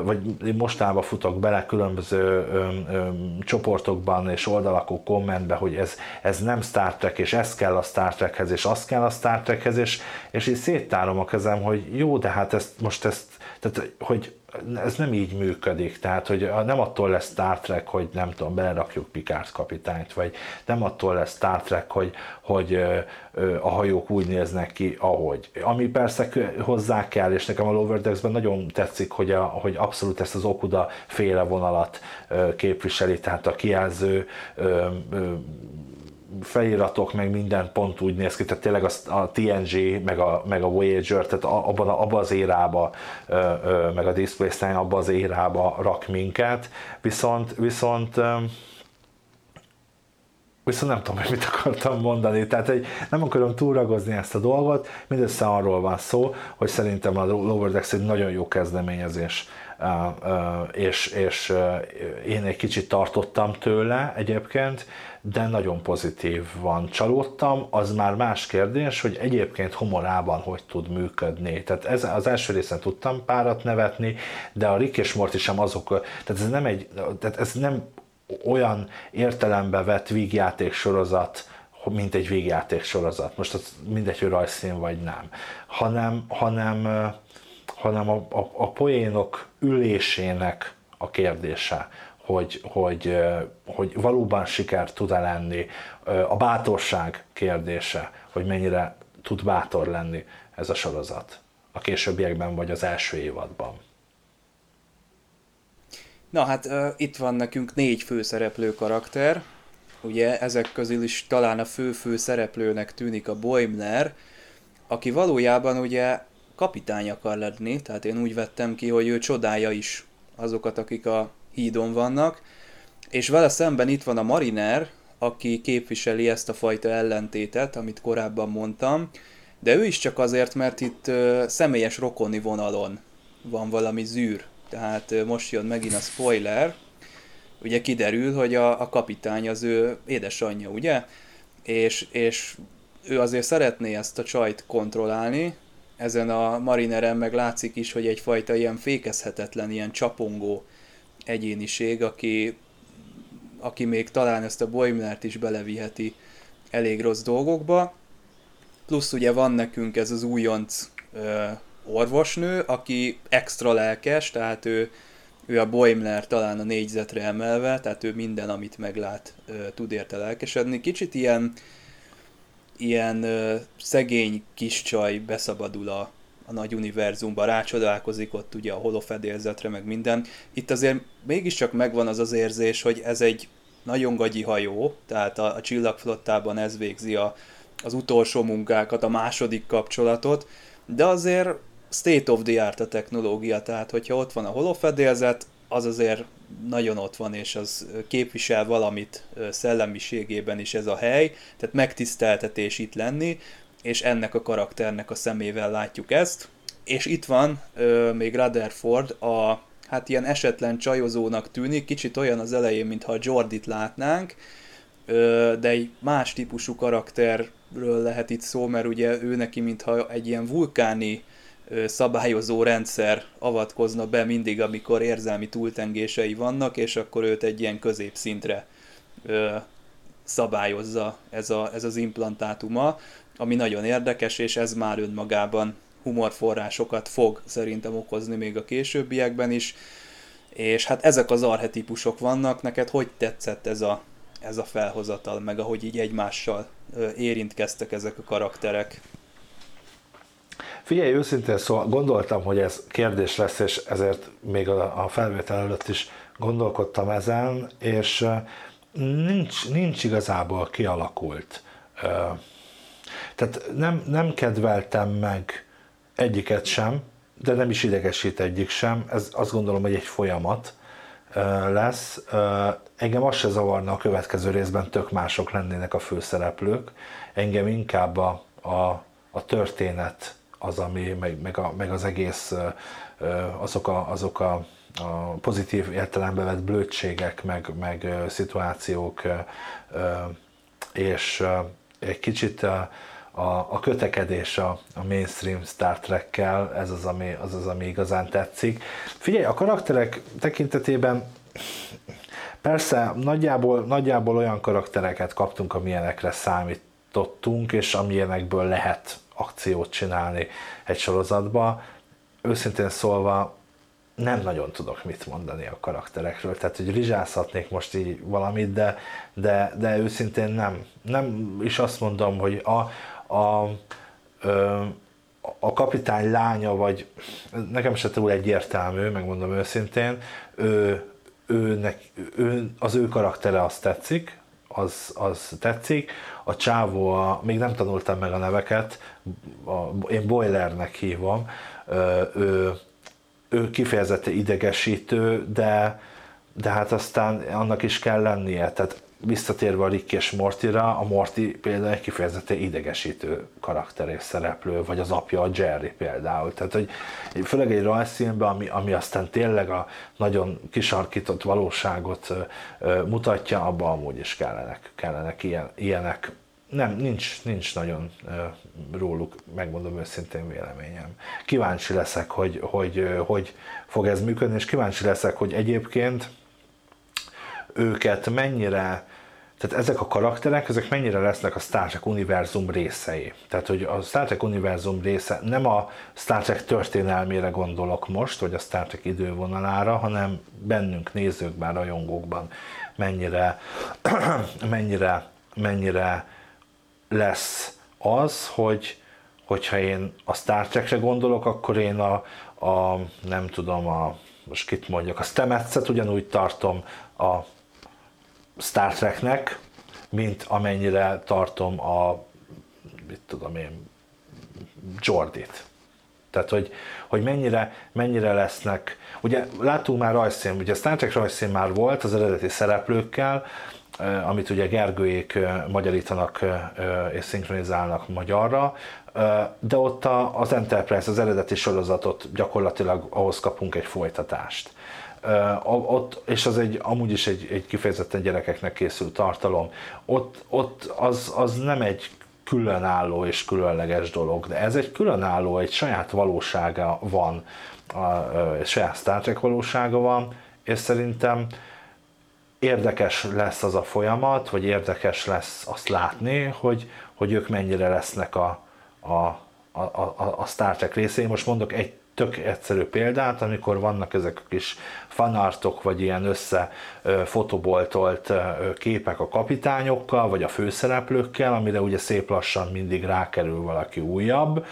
Speaker 2: vagy mostanában futok bele különböző ö, ö, csoportokban és oldalakú kommentbe, hogy ez, ez nem Star Trek, és ez kell a Star Trekhez, és az kell a Star Trekhez, és, és így széttárom a kezem, hogy jó, de hát ezt most ezt, tehát hogy ez nem így működik, tehát hogy nem attól lesz Star Trek, hogy nem tudom, belerakjuk Picard kapitányt, vagy nem attól lesz Star Trek, hogy, hogy a hajók úgy néznek ki, ahogy. Ami persze hozzá kell, és nekem a Lower Decks-ben nagyon tetszik, hogy, a, hogy abszolút ezt az Okuda féle vonalat képviseli, tehát a kijelző feliratok, meg minden pont úgy néz ki, tehát tényleg a, a TNG, meg a, meg a Voyager, tehát abban, abban az érába, meg a Display Sign abban az érába rak minket, viszont, viszont Viszont nem tudom, hogy mit akartam mondani, tehát hogy nem akarom túragozni ezt a dolgot, mindössze arról van szó, hogy szerintem a Lower Decks egy nagyon jó kezdeményezés, és, és én egy kicsit tartottam tőle egyébként, de nagyon pozitív van. Csalódtam, az már más kérdés, hogy egyébként humorában hogy tud működni. Tehát ez, az első részen tudtam párat nevetni, de a Rick és Morty sem azok, tehát ez nem egy, tehát ez nem olyan értelembe vett vígjáték sorozat, mint egy végjáték sorozat. Most az mindegy, hogy rajzszín vagy nem. Hanem, hanem, hanem a, a, a poénok ülésének a kérdése hogy, hogy, hogy valóban siker tud-e lenni, a bátorság kérdése, hogy mennyire tud bátor lenni ez a sorozat. A későbbiekben vagy az első évadban.
Speaker 1: Na hát uh, itt van nekünk négy főszereplő karakter, ugye ezek közül is talán a fő-fő szereplőnek tűnik a Boimler, aki valójában ugye kapitány akar lenni, tehát én úgy vettem ki, hogy ő csodálja is azokat, akik a hídon vannak, és vele szemben itt van a Mariner, aki képviseli ezt a fajta ellentétet, amit korábban mondtam, de ő is csak azért, mert itt ö, személyes rokoni vonalon van valami zűr. Tehát ö, most jön megint a spoiler, ugye kiderül, hogy a, a kapitány az ő édesanyja, ugye? És, és ő azért szeretné ezt a csajt kontrollálni, ezen a marineren meg látszik is, hogy egyfajta ilyen fékezhetetlen, ilyen csapongó egyéniség, aki, aki még talán ezt a Boimlert is beleviheti elég rossz dolgokba. Plusz ugye van nekünk ez az újonc ö, orvosnő, aki extra lelkes, tehát ő, ő a Boimler talán a négyzetre emelve, tehát ő minden, amit meglát, ö, tud érte lelkesedni. Kicsit ilyen, ilyen ö, szegény kis csaj beszabadul a, a nagy univerzumba, rácsodálkozik ott ugye a holofedélzetre, meg minden. Itt azért mégiscsak megvan az az érzés, hogy ez egy nagyon gagyi hajó, tehát a, a csillagflottában ez végzi a, az utolsó munkákat, a második kapcsolatot, de azért state of the art a technológia, tehát hogyha ott van a holofedélzet, az azért nagyon ott van, és az képvisel valamit szellemiségében is ez a hely, tehát megtiszteltetés itt lenni, és ennek a karakternek a szemével látjuk ezt. És itt van ö, még Rutherford, a hát ilyen esetlen csajozónak tűnik, kicsit olyan az elején, mintha a Jordit látnánk, ö, de egy más típusú karakterről lehet itt szó, mert ugye ő neki mintha egy ilyen vulkáni szabályozó rendszer avatkozna be mindig, amikor érzelmi túltengései vannak, és akkor őt egy ilyen középszintre ö, szabályozza ez, a, ez az implantátuma ami nagyon érdekes, és ez már önmagában humorforrásokat fog szerintem okozni még a későbbiekben is, és hát ezek az arhetipusok vannak, neked hogy tetszett ez a, ez a felhozatal, meg ahogy így egymással érintkeztek ezek a karakterek?
Speaker 2: Figyelj, őszintén szóval gondoltam, hogy ez kérdés lesz, és ezért még a, felvétel előtt is gondolkodtam ezen, és nincs, nincs igazából kialakult. Tehát nem, nem kedveltem meg egyiket sem, de nem is idegesít egyik sem. Ez azt gondolom, hogy egy folyamat lesz. Engem azt se zavarna a következő részben tök mások lennének a főszereplők. Engem inkább a, a, a történet az, ami, meg, meg, a, meg az egész, azok a, azok a, a pozitív értelembe vett blödségek, meg, meg szituációk, és egy kicsit a, a, kötekedés a, a mainstream Star Trek-kel, ez az ami, az az, ami igazán tetszik. Figyelj, a karakterek tekintetében persze nagyjából, nagyjából olyan karaktereket kaptunk, amilyenekre számítottunk, és amilyenekből lehet akciót csinálni egy sorozatba. Őszintén szólva nem nagyon tudok mit mondani a karakterekről, tehát hogy rizsászhatnék most így valamit, de, de, de őszintén nem. Nem is azt mondom, hogy a, a, a kapitány lánya, vagy nekem se túl egyértelmű, megmondom őszintén, ő, őnek, ő, az ő karaktere az tetszik, az, az tetszik. A csávó, a, még nem tanultam meg a neveket, a, én Boilernek hívom, ő, ő kifejezetten idegesítő, de, de hát aztán annak is kell lennie. Tehát visszatérve a Rick és Mortira, a Morty például egy kifejezetten idegesítő karakter és szereplő, vagy az apja a Jerry például. Tehát, hogy főleg egy rajzfilmben, ami, ami aztán tényleg a nagyon kisarkított valóságot mutatja, abban amúgy is kellenek, kellenek ilyen, ilyenek. Nem, nincs, nincs nagyon róluk, megmondom őszintén véleményem. Kíváncsi leszek, hogy, hogy, hogy fog ez működni, és kíváncsi leszek, hogy egyébként őket mennyire, tehát ezek a karakterek, ezek mennyire lesznek a Star Trek univerzum részei. Tehát, hogy a Star Trek univerzum része, nem a Star Trek történelmére gondolok most, vagy a Star Trek idővonalára, hanem bennünk, nézőkben, rajongókban mennyire, mennyire, mennyire lesz az, hogy hogyha én a Star Trekre gondolok, akkor én a, a nem tudom, a, most kit mondjak, a Stemetset ugyanúgy tartom a Star Treknek, mint amennyire tartom a, mit tudom én, Jordit. Tehát, hogy, hogy mennyire, mennyire lesznek, ugye láttunk már rajzszín, ugye Star Trek rajzszín már volt az eredeti szereplőkkel, amit ugye Gergőjék magyarítanak és szinkronizálnak magyarra, de ott az Enterprise, az eredeti sorozatot gyakorlatilag ahhoz kapunk egy folytatást ott, és az egy, amúgy is egy, egy kifejezetten gyerekeknek készült tartalom, ott, ott az, az nem egy különálló és különleges dolog, de ez egy különálló, egy saját valósága van, egy saját Star Trek valósága van, és szerintem érdekes lesz az a folyamat, vagy érdekes lesz azt látni, hogy, hogy ők mennyire lesznek a, a, a, a, a Star Trek részei. Most mondok egy tök egyszerű példát, amikor vannak ezek a kis fanartok, vagy ilyen össze fotoboltolt képek a kapitányokkal, vagy a főszereplőkkel, amire ugye szép lassan mindig rákerül valaki újabb,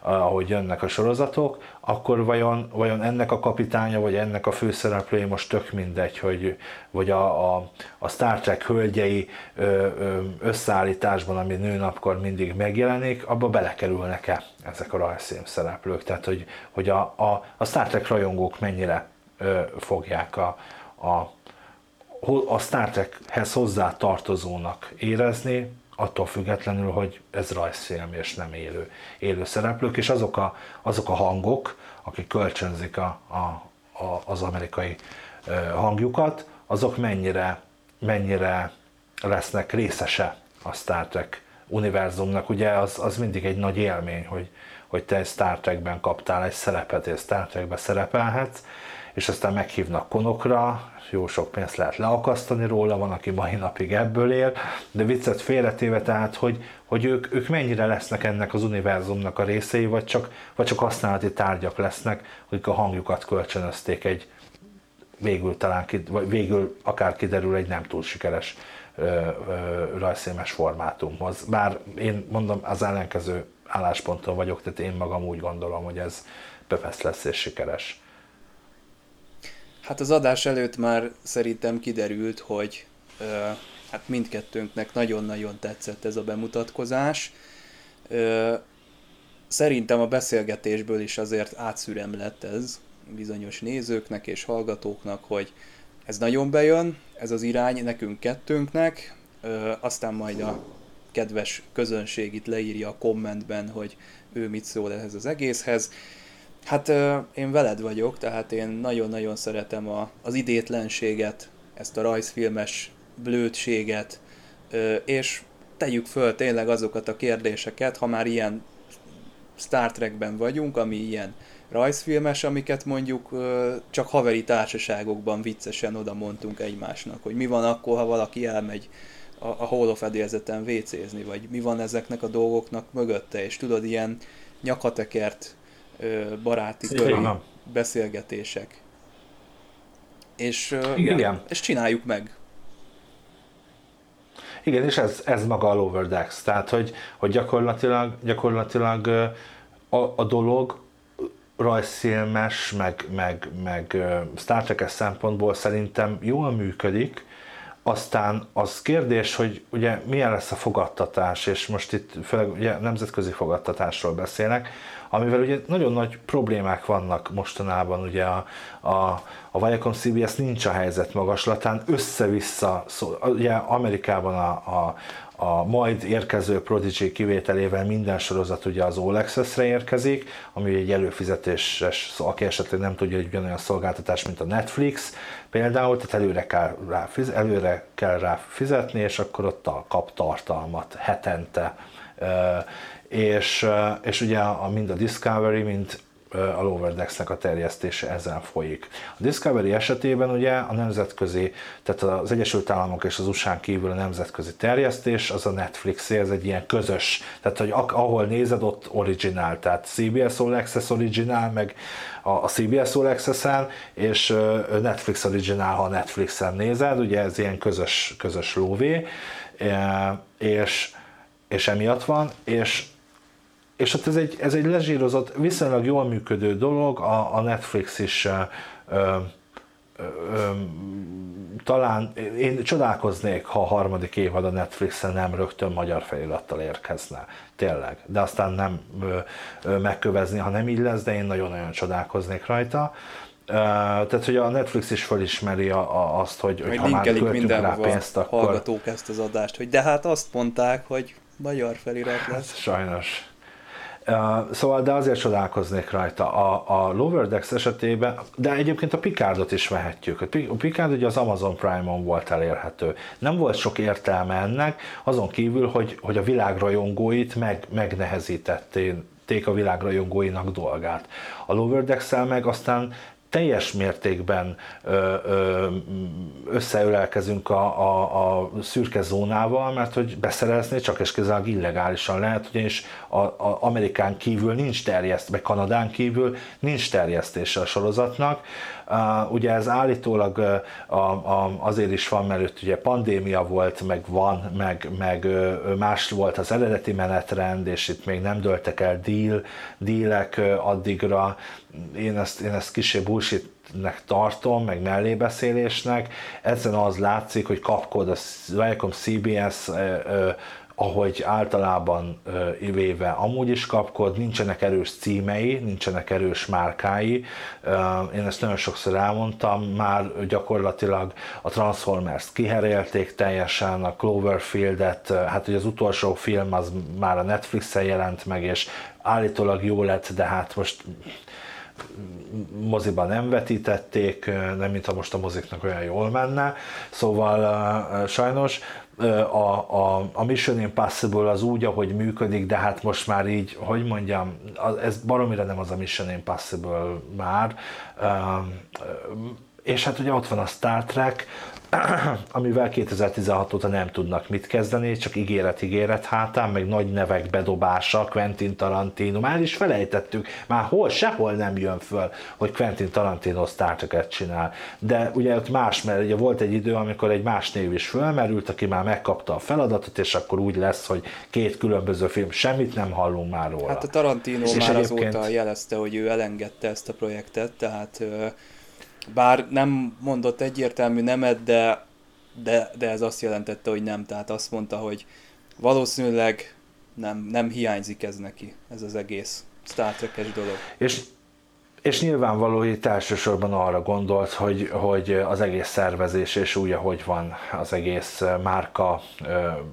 Speaker 2: ahogy jönnek a sorozatok, akkor vajon, vajon ennek a kapitánya, vagy ennek a főszereplője most tök mindegy, hogy vagy a, a, a Star Trek hölgyei összeállításban, ami nőnapkor mindig megjelenik, abba belekerülnek-e ezek a rajzszím szereplők. Tehát, hogy, hogy a, a, a Star Trek rajongók mennyire fogják a, a, a Star Trekhez hozzá tartozónak érezni, attól függetlenül, hogy ez rajzfilm és nem élő, élő szereplők, és azok a, azok a hangok, akik kölcsönzik a, a, a, az amerikai hangjukat, azok mennyire, mennyire lesznek részese a Star Trek univerzumnak. Ugye az, az mindig egy nagy élmény, hogy, hogy te egy Star Trekben kaptál egy szerepet, és Star Trekben szerepelhetsz, és aztán meghívnak konokra, jó sok pénzt lehet leakasztani róla, van, aki mai napig ebből él, de viccet félretéve, tehát, hogy, hogy ők, ők mennyire lesznek ennek az univerzumnak a részei, vagy csak, vagy csak használati tárgyak lesznek, hogy a hangjukat kölcsönözték egy végül talán, vagy végül akár kiderül egy nem túl sikeres rajzfilmes formátumhoz. Bár én mondom, az ellenkező állásponton vagyok, tehát én magam úgy gondolom, hogy ez pepesz lesz és sikeres.
Speaker 1: Hát az adás előtt már szerintem kiderült, hogy ö, hát mindkettőnknek nagyon-nagyon tetszett ez a bemutatkozás. Ö, szerintem a beszélgetésből is azért átszürem lett ez bizonyos nézőknek és hallgatóknak, hogy ez nagyon bejön, ez az irány nekünk kettőnknek, ö, aztán majd a kedves közönség itt leírja a kommentben, hogy ő mit szól ehhez az egészhez. Hát én veled vagyok, tehát én nagyon-nagyon szeretem a, az idétlenséget, ezt a rajzfilmes blödséget, és tegyük föl tényleg azokat a kérdéseket, ha már ilyen Star Trekben vagyunk, ami ilyen rajzfilmes, amiket mondjuk csak haveri társaságokban viccesen oda mondtunk egymásnak, hogy mi van akkor, ha valaki elmegy a, a holofedélzeten vécézni, vagy mi van ezeknek a dolgoknak mögötte, és tudod, ilyen nyakatekert baráti körű beszélgetések. És, Igen. és csináljuk meg.
Speaker 2: Igen, és ez, ez maga a Lower Decks, tehát hogy, hogy gyakorlatilag, gyakorlatilag a, a dolog rajzfilmes, meg, meg, meg Star trek szempontból szerintem jól működik, aztán az kérdés, hogy ugye milyen lesz a fogadtatás, és most itt főleg ugye nemzetközi fogadtatásról beszélnek, amivel ugye nagyon nagy problémák vannak mostanában, ugye a, a, a Viacom CBS nincs a helyzet magaslatán, össze-vissza, szó, ugye Amerikában a, a, a majd érkező Prodigy kivételével minden sorozat ugye az All Access-re érkezik, ami egy előfizetéses, aki esetleg nem tudja, hogy ugyanolyan szolgáltatás, mint a Netflix például, tehát előre kell rá, előre kell rá fizetni, és akkor ott kap tartalmat hetente és, és ugye a, mind a Discovery, mind a Lower Decks-nek a terjesztése ezen folyik. A Discovery esetében ugye a nemzetközi, tehát az Egyesült Államok és az USA kívül a nemzetközi terjesztés, az a Netflix ez egy ilyen közös, tehát hogy ahol nézed, ott originál, tehát CBS All Access originál, meg a CBS All Access-en, és Netflix originál, ha Netflixen nézed, ugye ez ilyen közös, közös lóvé, és, és emiatt van, és és ott ez egy, ez egy lezsírozott, viszonylag jól működő dolog, a, a Netflix is ö, ö, ö, talán én csodálkoznék, ha a harmadik évad a Netflixen nem rögtön magyar felirattal érkezne. Tényleg. De aztán nem ö, ö, megkövezni, ha nem így lesz, de én nagyon-nagyon csodálkoznék rajta. Uh, tehát, hogy a Netflix is felismeri a, a, azt, hogy, hogy
Speaker 1: ha már költünk rá pénzt, akkor... hallgatók ezt az adást, hogy de hát azt mondták, hogy magyar felirat lesz. Hát,
Speaker 2: sajnos. Szóval, de azért csodálkoznék rajta. A, a Lower Decks esetében, de egyébként a Picardot is vehetjük. A Picard ugye az Amazon Prime-on volt elérhető. Nem volt sok értelme ennek, azon kívül, hogy, hogy a világrajongóit meg, megnehezítették a világrajongóinak dolgát. A Lower decks meg aztán teljes mértékben összeölelkezünk a, a, a szürke zónával, mert hogy beszerezni csak és kizárólag illegálisan lehet, ugyanis a, a Amerikán kívül nincs terjeszt, meg Kanadán kívül nincs terjesztése a sorozatnak. Uh, ugye ez állítólag uh, azért is van, mert ugye pandémia volt, meg van, meg, meg más volt az eredeti menetrend, és itt még nem döltek el deal, dílek addigra. Én ezt, én ezt kisebb bullshitnek tartom, meg mellébeszélésnek. Ezen az látszik, hogy kapkod a Viacom CBS ahogy általában véve amúgy is kapkod, nincsenek erős címei, nincsenek erős márkái. Én ezt nagyon sokszor elmondtam, már gyakorlatilag a Transformers kiherélték teljesen, a Cloverfield-et, hát hogy az utolsó film az már a Netflixen jelent meg, és állítólag jó lett, de hát most moziban nem vetítették, nem mint a most a moziknak olyan jól menne, szóval sajnos a, a, a Mission Impossible az úgy, ahogy működik, de hát most már így, hogy mondjam, ez baromira nem az a Mission Impossible már, és hát ugye ott van a Star Trek, amivel 2016 óta nem tudnak mit kezdeni, csak ígéret-ígéret hátán, meg nagy nevek bedobása, Quentin Tarantino, már is felejtettük, már hol, sehol nem jön föl, hogy Quentin Tarantino Star Trek-et csinál. De ugye ott más, mert ugye volt egy idő, amikor egy más név is fölmerült, aki már megkapta a feladatot, és akkor úgy lesz, hogy két különböző film, semmit nem hallunk már róla.
Speaker 1: Hát a Tarantino és már egyébként... azóta jelezte, hogy ő elengedte ezt a projektet, tehát bár nem mondott egyértelmű nemet, de, de, de ez azt jelentette, hogy nem. Tehát azt mondta, hogy valószínűleg nem, nem hiányzik ez neki, ez az egész Star Trek-es dolog.
Speaker 2: És és nyilvánvaló, hogy itt elsősorban arra gondolt, hogy, hogy az egész szervezés és úgy, ahogy van az egész márka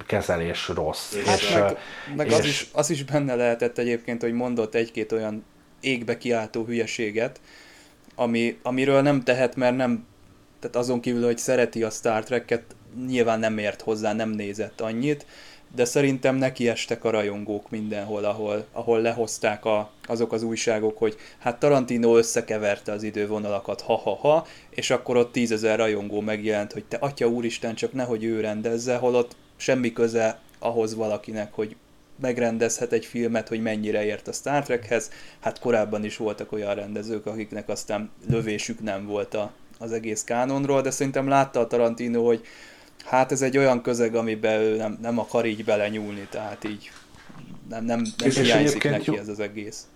Speaker 2: kezelés rossz.
Speaker 1: Hát
Speaker 2: és,
Speaker 1: meg, meg és, az, is, az is benne lehetett egyébként, hogy mondott egy-két olyan égbe kiáltó hülyeséget, ami, amiről nem tehet, mert nem, tehát azon kívül, hogy szereti a Star Trek-et, nyilván nem ért hozzá, nem nézett annyit, de szerintem neki estek a rajongók mindenhol, ahol, ahol lehozták a, azok az újságok, hogy hát Tarantino összekeverte az idővonalakat, ha-ha-ha, és akkor ott tízezer rajongó megjelent, hogy te atya úristen, csak nehogy ő rendezze, holott semmi köze ahhoz valakinek, hogy megrendezhet egy filmet, hogy mennyire ért a Star Trekhez. Hát korábban is voltak olyan rendezők, akiknek aztán lövésük nem volt a, az egész kánonról, de szerintem látta a Tarantino, hogy hát ez egy olyan közeg, amiben ő nem, nem akar így belenyúlni, tehát így nem, nem, nem és hiányzik és neki jó, ez az egész.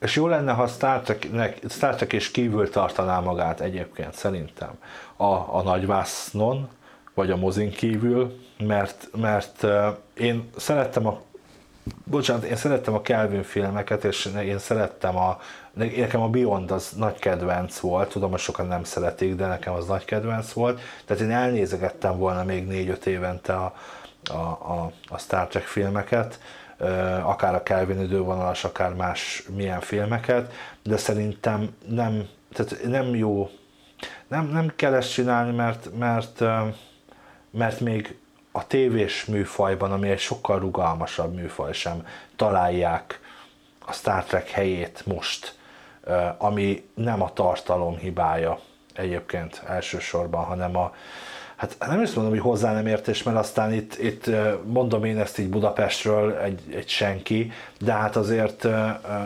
Speaker 2: És jó lenne, ha Star Trek, Star Trek és kívül tartaná magát egyébként szerintem a, a nagyvásznon, vagy a mozin kívül, mert, mert én szerettem a bocsánat, én szerettem a Kelvin filmeket, és én szerettem a, nekem a Beyond az nagy kedvenc volt, tudom, hogy sokan nem szeretik, de nekem az nagy kedvenc volt, tehát én elnézegettem volna még négy-öt évente a, a, a, a Star Trek filmeket, akár a Kelvin idővonalas, akár más milyen filmeket, de szerintem nem, tehát nem jó, nem, nem kell ezt csinálni, mert, mert, mert még a tévés műfajban, ami egy sokkal rugalmasabb műfaj sem, találják a Star Trek helyét most, ami nem a tartalom hibája egyébként elsősorban, hanem a, hát nem is mondom, hogy hozzá nem értés, mert aztán itt, itt mondom én ezt így Budapestről egy, egy senki, de hát azért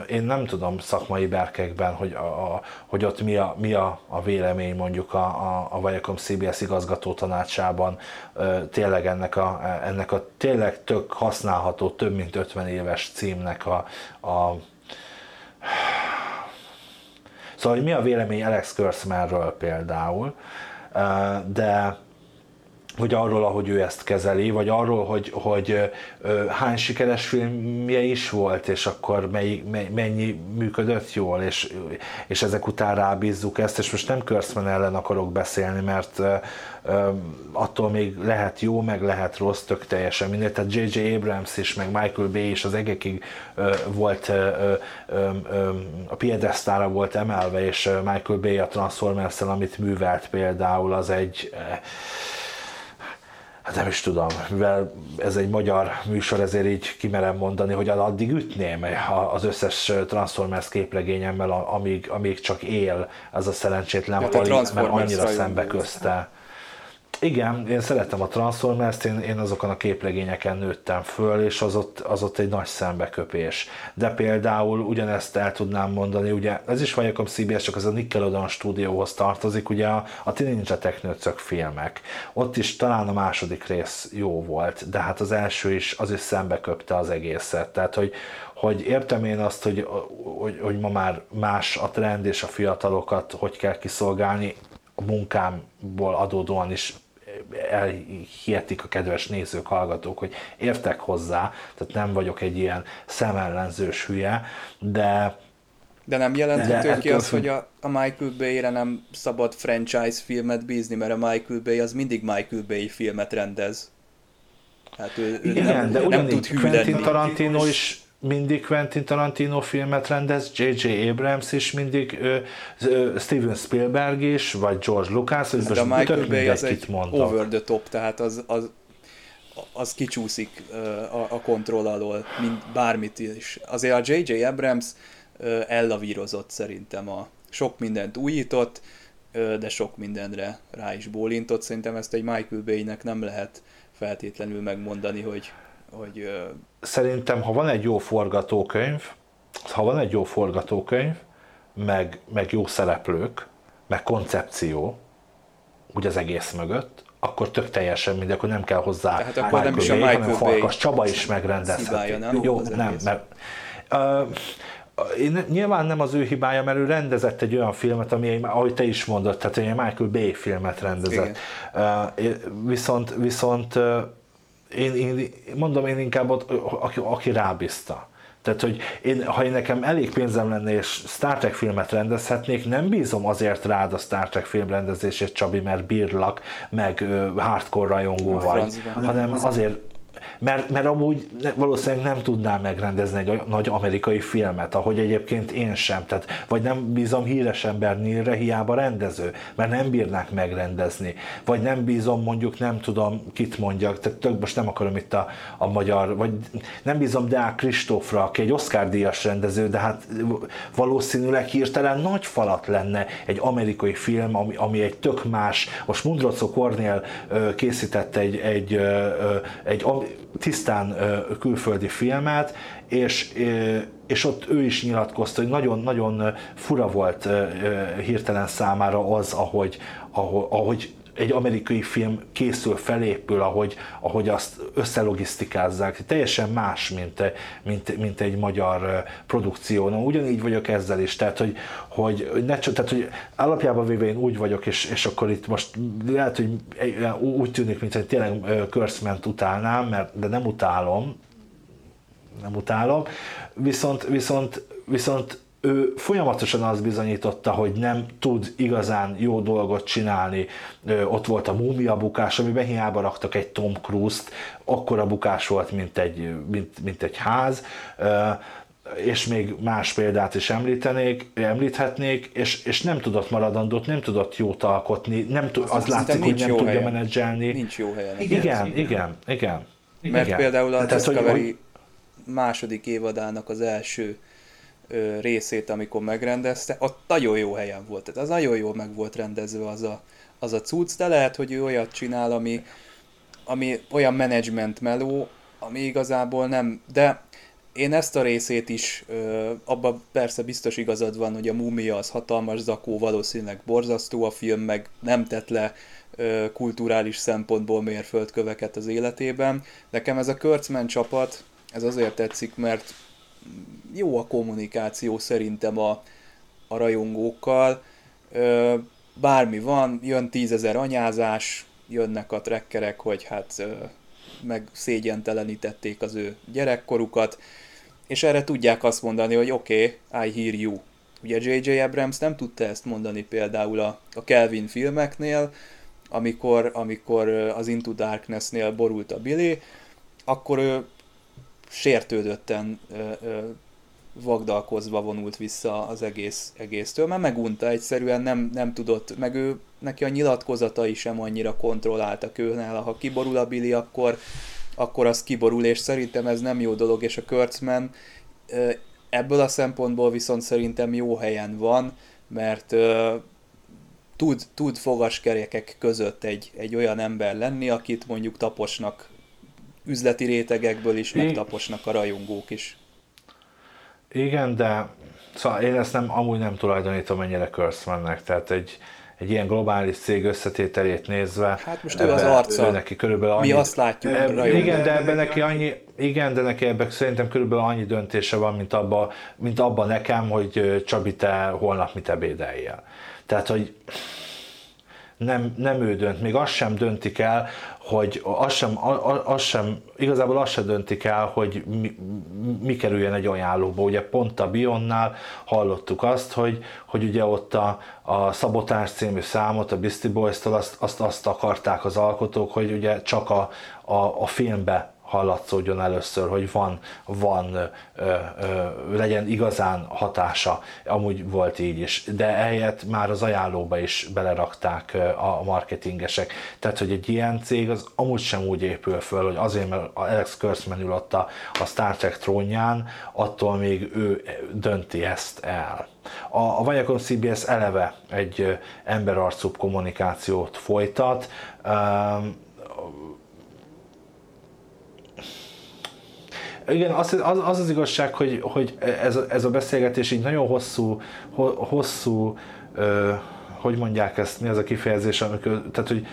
Speaker 2: én nem tudom szakmai berkekben, hogy, a, a, hogy ott mi a, mi a, a vélemény mondjuk a, a, a Viacom CBS igazgató tanácsában. Tényleg ennek a, ennek a tényleg tök használható, több mint 50 éves címnek a, a Szóval, hogy mi a vélemény Alex Kurtzmanről például, de vagy arról, ahogy ő ezt kezeli, vagy arról, hogy, hogy hány sikeres filmje is volt, és akkor mely, mely, mennyi működött jól, és, és ezek után rábízzuk ezt, és most nem Kurtzman ellen akarok beszélni, mert attól még lehet jó, meg lehet rossz, tök teljesen mindegy. Tehát J.J. Abrams is, meg Michael Bay is az egekig volt, a piedesztára volt emelve, és Michael Bay a transformers amit művelt például, az egy hát nem is tudom, mivel ez egy magyar műsor, ezért így kimerem mondani, hogy addig ütném az összes Transformers képregényemmel, amíg, amíg csak él ez a szerencsétlen ja, pali, mert annyira szembe közte. Igen, én szeretem a Transformers-t, én, én azokon a képregényeken nőttem föl, és az ott, az ott egy nagy szembeköpés. De például ugyanezt el tudnám mondani, ugye ez is Viacom CBS, csak az a Nickelodeon stúdióhoz tartozik, ugye a, a Teen Ninja Technőcök filmek. Ott is talán a második rész jó volt, de hát az első is, az is szembeköpte az egészet. Tehát, hogy, hogy értem én azt, hogy, hogy, hogy ma már más a trend és a fiatalokat hogy kell kiszolgálni, a munkámból adódóan is elhihetik a kedves nézők, hallgatók, hogy értek hozzá, tehát nem vagyok egy ilyen szemellenzős hülye, de
Speaker 1: de nem jelenthető ki az, hogy a, a Michael Bay-re nem szabad franchise filmet bízni, mert a Michael Bay az mindig Michael Bay filmet rendez.
Speaker 2: Hát ő, ő Igen, nem, de nem tud hű Quentin Tarantino is mindig Quentin Tarantino filmet rendez, J.J. Abrams is mindig, ö, ö, Steven Spielberg is, vagy George Lucas,
Speaker 1: a
Speaker 2: most
Speaker 1: Michael
Speaker 2: tök
Speaker 1: Bay az egy
Speaker 2: kit mondtak.
Speaker 1: over the top, tehát az, az, az kicsúszik a, a kontroll alól, mint bármit is. Azért a J.J. Abrams ellavírozott szerintem a sok mindent újított, de sok mindenre rá is bólintott. Szerintem ezt egy Michael Bay-nek nem lehet feltétlenül megmondani, hogy, hogy
Speaker 2: Szerintem, ha van egy jó forgatókönyv, ha van egy jó forgatókönyv, meg, meg jó szereplők, meg koncepció, úgy az egész mögött, akkor tök teljesen mindegy, akkor nem kell hozzá
Speaker 1: Tehát akkor nem is a Michael
Speaker 2: hanem Farkas Csaba is megrendezheti. Jó, nem, mert uh, én, nyilván nem az ő hibája, mert ő rendezett egy olyan filmet, ami, ahogy te is mondod, tehát egy Michael Bay filmet rendezett. Uh, viszont, viszont uh, én, én, mondom, én inkább ott, aki, aki rábízta. Tehát, hogy én, ha én nekem elég pénzem lenne, és Star Trek filmet rendezhetnék, nem bízom azért rád a Star Trek film rendezését, Csabi, mert bírlak, meg ö, hardcore rajongó vagy, hanem azért, mert, mert amúgy ne, valószínűleg nem tudnám megrendezni egy nagy amerikai filmet, ahogy egyébként én sem. Tehát, vagy nem bízom híres ember Nilre, hiába rendező, mert nem bírnák megrendezni. Vagy nem bízom mondjuk, nem tudom, kit mondjak, tehát tök most nem akarom itt a, a magyar, vagy nem bízom Deák Kristófra, aki egy Oscar-díjas rendező, de hát valószínűleg hirtelen nagy falat lenne egy amerikai film, ami, ami egy tök más. Most Mundrocco Cornél ö, készített egy, egy, egy am- tisztán külföldi filmet, és, és ott ő is nyilatkozta, hogy nagyon-nagyon fura volt hirtelen számára az, ahogy, ahogy, ahogy egy amerikai film készül, felépül, ahogy, ahogy azt összelogisztikázzák. Teljesen más, mint, mint, mint egy magyar produkció. Na, ugyanígy vagyok ezzel is, tehát, hogy, hogy, ne, tehát, hogy alapjában véve én úgy vagyok, és, és akkor itt most lehet, hogy úgy tűnik, mint hogy tényleg ö, Kurtzment utálnám, mert, de nem utálom, nem utálom, viszont, viszont, viszont ő folyamatosan azt bizonyította, hogy nem tud igazán jó dolgot csinálni. Ö, Ott volt a múmia bukás, amiben hiába raktak egy Tom Cruise-t, akkora bukás volt, mint egy, mint, mint egy ház. Ö, és még más példát is említenék, említhetnék, és, és nem tudott maradandót, nem tudott jót alkotni, nem tud, az
Speaker 1: Szerintem
Speaker 2: látszik, hogy nem
Speaker 1: jó
Speaker 2: tudja
Speaker 1: helyen.
Speaker 2: menedzselni.
Speaker 1: nincs jó helyen.
Speaker 2: Igen, igen, igen.
Speaker 1: Mert
Speaker 2: igen.
Speaker 1: például a
Speaker 2: Tehát,
Speaker 1: Discovery
Speaker 2: hogy-
Speaker 1: második évadának az első részét, amikor megrendezte, ott nagyon jó helyen volt. Tehát az nagyon jól meg volt rendezve az a, az a cucc, de lehet, hogy ő olyat csinál, ami, ami olyan management meló, ami igazából nem, de én ezt a részét is, abban persze biztos igazad van, hogy a múmia az hatalmas zakó, valószínűleg borzasztó a film, meg nem tett le kulturális szempontból mérföldköveket az életében. Nekem ez a Kurtzman csapat, ez azért tetszik, mert jó a kommunikáció szerintem a, a rajongókkal. Bármi van, jön tízezer anyázás, jönnek a trekkerek, hogy hát meg szégyentelenítették az ő gyerekkorukat, és erre tudják azt mondani, hogy oké, okay, I hear you. Ugye J.J. Abrams nem tudta ezt mondani például a, a Kelvin filmeknél, amikor, amikor az Into Darkness-nél borult a Billy, akkor ő sértődötten ö, vagdalkozva vonult vissza az egész, egésztől, mert megunta egyszerűen, nem, nem tudott, meg ő, neki a nyilatkozatai sem annyira kontrolláltak őnála. Ha kiborul a Billy, akkor, akkor az kiborul, és szerintem ez nem jó dolog, és a Kurtzman ebből a szempontból viszont szerintem jó helyen van, mert tud, tud fogaskerekek között egy, egy olyan ember lenni, akit mondjuk taposnak üzleti rétegekből is, meg
Speaker 2: I-
Speaker 1: taposnak a rajongók is.
Speaker 2: Igen, de szóval én ezt nem, amúgy nem tulajdonítom ennyire Kurtzmannek, tehát egy, egy ilyen globális cég összetételét nézve.
Speaker 1: Hát most ő az arca.
Speaker 2: Ő neki körülbelül
Speaker 1: Mi
Speaker 2: annyi,
Speaker 1: azt látjuk,
Speaker 2: Eb-
Speaker 1: rajongók.
Speaker 2: Igen, de ebben neki annyi, igen, de neki ebben szerintem körülbelül annyi döntése van, mint abban, mint abba nekem, hogy Csabi, te holnap mit ebédeljél. Tehát, hogy nem, nem ő dönt, még azt sem döntik el, hogy azt sem, azt sem, igazából azt sem döntik el, hogy mi, mi kerüljen egy ajánlóba. Ugye pont a Bionnál hallottuk azt, hogy, hogy ugye ott a, a Szabotás című számot, a Beastie Boys-tól azt, azt, azt akarták az alkotók, hogy ugye csak a, a, a filmbe hallatszódjon először, hogy van, van ö, ö, legyen igazán hatása, amúgy volt így is, de ehelyett már az ajánlóba is belerakták a marketingesek. Tehát, hogy egy ilyen cég az amúgy sem úgy épül föl, hogy azért, mert Alex Kurtzman ül ott a, a Star Trek trónján, attól még ő dönti ezt el. A, a Viacom CBS eleve egy emberarcú kommunikációt folytat, igen, az az, az, az igazság, hogy, hogy ez, ez a beszélgetés így nagyon hosszú, hosszú ö, hogy mondják ezt, mi az a kifejezés, amikor, tehát, hogy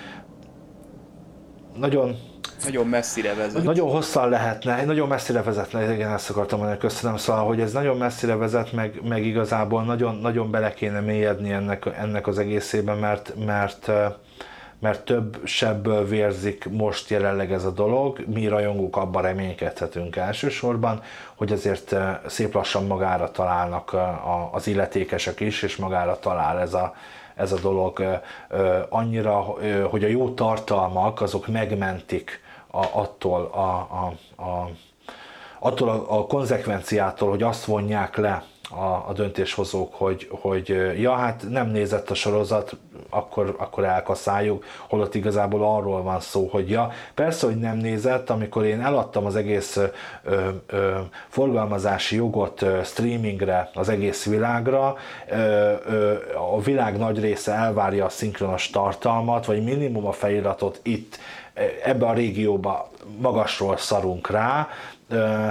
Speaker 2: nagyon
Speaker 1: nagyon messzire vezet.
Speaker 2: Nagyon hosszan lehetne, nagyon messzire vezetne, igen, ezt akartam mondani, köszönöm, szóval, hogy ez nagyon messzire vezet, meg, meg igazából nagyon, nagyon bele kéne mélyedni ennek, ennek az egészében, mert, mert mert több sebből vérzik most jelenleg ez a dolog, mi rajongók abban reménykedhetünk elsősorban, hogy azért szép lassan magára találnak az illetékesek is, és magára talál ez a, ez a dolog annyira, hogy a jó tartalmak azok megmentik a, attól a, a, a attól a, a konzekvenciától, hogy azt vonják le a, a döntéshozók, hogy, hogy ja, hát nem nézett a sorozat, akkor, akkor elkaszáljuk, holott igazából arról van szó, hogy ja, persze, hogy nem nézett, amikor én eladtam az egész ö, ö, forgalmazási jogot ö, streamingre, az egész világra, ö, ö, a világ nagy része elvárja a szinkronos tartalmat, vagy minimum a feliratot itt, ebbe a régióba magasról szarunk rá, ö,